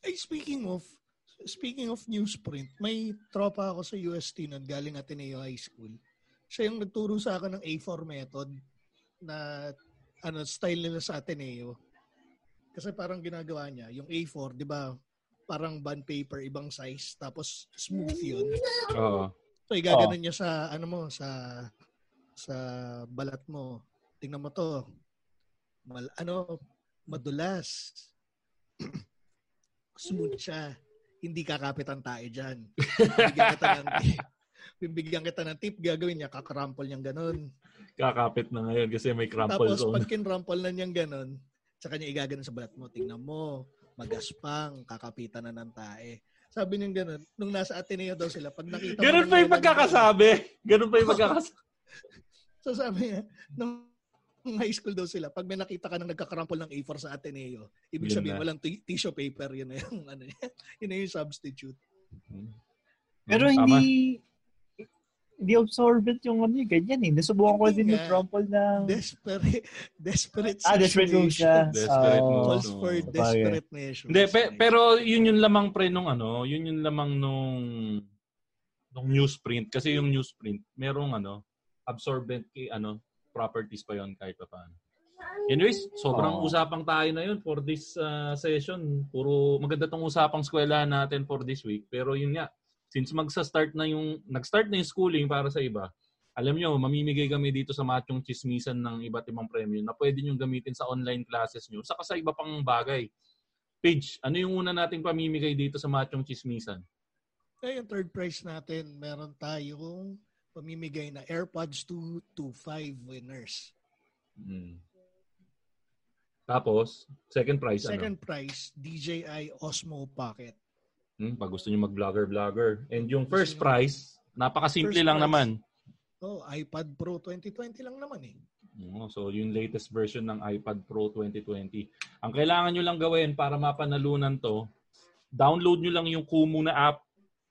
Ay, speaking of, speaking of newsprint, may tropa ako sa UST nun, galing Ateneo High School. Siya yung nagturo sa akin ng A4 method na ano style nila sa Ateneo. Kasi parang ginagawa niya, yung A4, di ba, parang bond paper, ibang size, tapos smooth yun. Oo. So, igaganon niya sa, ano mo, sa, sa balat mo. Tingnan mo to. Mal, ano, madulas. Smooth siya. Hindi kakapit ang tayo dyan. Bibigyan kita ng tip. Bibigyan kita ng tip, gagawin niya, kakarampol niyang ganun. Kakapit na ngayon kasi may crumple Tapos, zone. pag kinrampol na niyang ganun, sa kanya igaganon sa balat mo, tingnan mo, magaspang, kakapitan na ng tae. Sabi niya ganun, nung nasa Ateneo daw sila, pag nakita mo Ganun pa yung pagkakasabi. Ganun pa yung pagkakasabi. So sabi niya, nung high school daw sila, pag may nakita ka nang nagkakarampol ng A4 sa Ateneo, ibig Yun sabihin na. walang t- tissue paper, yun na yung, ano, yun na yung substitute. Pero Tama. hindi hindi absorbent yung ano yung ganyan eh. Nasubukan ko din nga. mag-crumple ng... Desperate, desperate Ah, desperate move siya. Desperate move. Calls for Oo. desperate measures. Hindi, pe- pero yun yung lamang pre nung ano, yun yung lamang nung nung newsprint kasi yung newsprint merong ano absorbent kay ano properties pa yon kahit pa paano. Anyways, sobrang Oo. usapang tayo na yun for this uh, session. Puro maganda tong usapang eskwela natin for this week. Pero yun nga, since magsa-start na yung nag-start na yung schooling para sa iba, alam nyo, mamimigay kami dito sa Machong Chismisan ng iba't ibang premyo na pwede nyo gamitin sa online classes nyo, saka sa iba pang bagay. Page, ano yung una nating pamimigay dito sa Machong Chismisan? Eh, yung third prize natin, meron tayong pamimigay na AirPods 2 to 5 winners. Hmm. Tapos, second prize, Second ano? prize, DJI Osmo Pocket. Hmm, pag gusto nyo mag-vlogger-vlogger. And yung first prize, napakasimple First lang prize. naman. Oh, iPad Pro 2020 lang naman eh. Oo, so, yung latest version ng iPad Pro 2020. Ang kailangan nyo lang gawin para mapanalunan to, download nyo lang yung Kumu na app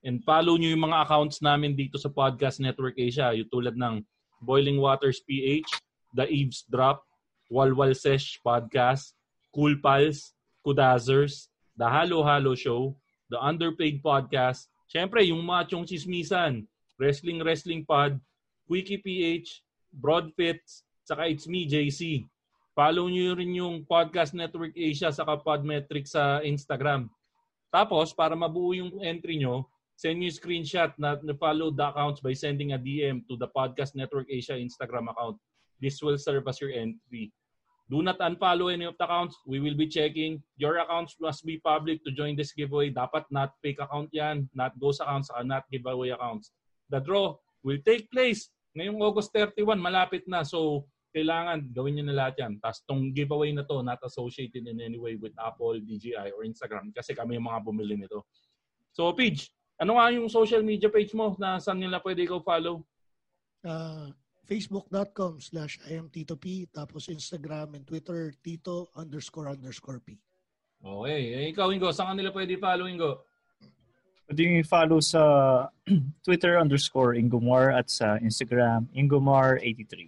and follow nyo yung mga accounts namin dito sa Podcast Network Asia. Yung tulad ng Boiling Waters PH, The Eavesdrop, Walwal Sesh Podcast, Cool Pals, Kudazers, The Halo Halo Show, The Underpaid Podcast, Siyempre, yung machong chismisan, Wrestling Wrestling Pod, Quickie PH, Broadfits, saka It's Me, JC. Follow nyo rin yung Podcast Network Asia saka Podmetrics sa Instagram. Tapos, para mabuo yung entry nyo, send yung screenshot na, na follow the accounts by sending a DM to the Podcast Network Asia Instagram account. This will serve as your entry. Do not unfollow any of the accounts. We will be checking. Your accounts must be public to join this giveaway. Dapat not fake account yan, not ghost accounts, saka not giveaway accounts. The draw will take place ngayong August 31. Malapit na. So, kailangan gawin nyo na lahat yan. Tapos tong giveaway na to, not associated in any way with Apple, DJI, or Instagram kasi kami yung mga bumili nito. So, Pidge, ano nga yung social media page mo na saan nila pwede ikaw follow? Uh, facebook.com slash imtitop tapos Instagram and Twitter tito underscore underscore p. Okay. Eh, ikaw, Ingo, saan nila pwede follow, Ingo? Pwede nyo i-follow sa Twitter underscore Ingomar at sa Instagram Ingomar83.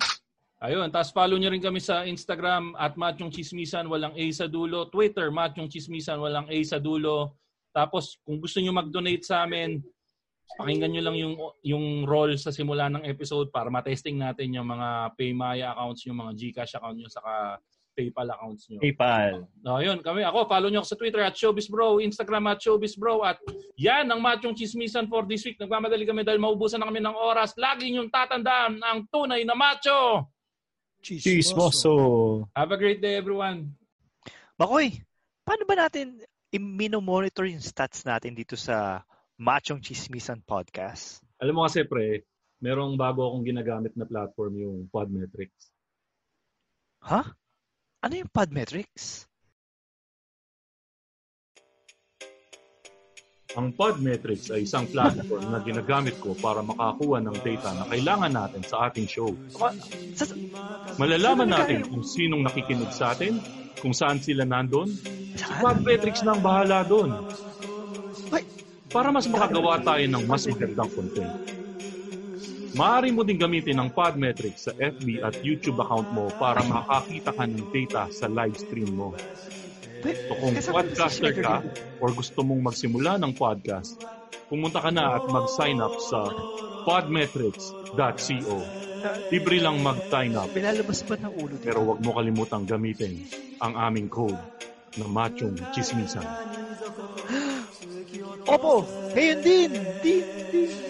Ayun, tapos follow nyo rin kami sa Instagram at Machong Chismisan, walang A sa dulo. Twitter, Machong Chismisan, walang A sa dulo. Tapos kung gusto nyo mag-donate sa amin, Pakinggan nyo lang yung yung role sa simula ng episode para matesting natin yung mga Paymaya accounts, yung mga GCash account nyo, saka PayPal accounts nyo. PayPal. No, yun, kami. Ako, follow nyo ako sa Twitter at ShowbizBro, Instagram at ShowbizBro, at yan ang machong chismisan for this week. Nagmamadali kami dahil maubusan na kami ng oras. Lagi nyong tatandaan ang tunay na macho! Chismoso. Have a great day, everyone. Makoy, paano ba natin i-monitor yung stats natin dito sa Machong Chismisan Podcast? Alam mo kasi, pre, merong bago akong ginagamit na platform yung Podmetrics. Ha? Ano yung Podmetrics? Ang Podmetrics ay isang platform na ginagamit ko para makakuha ng data na kailangan natin sa ating show. Malalaman natin kung sinong nakikinig sa atin, kung saan sila nandun. Si Podmetrics na ang bahala doon. Para mas makagawa tayo ng mas magandang content. Maaari mo din gamitin ang Podmetrics sa FB at YouTube account mo para makakita ka ng data sa live stream mo. So kung podcaster ka or gusto mong magsimula ng podcast, pumunta ka na at mag-sign up sa podmetrics.co. Libre lang mag-sign up. Pinalabas ba ng ulo? Pero wag mo kalimutang gamitin ang aming code na machong chismisan. Opo, ngayon din. Din, din,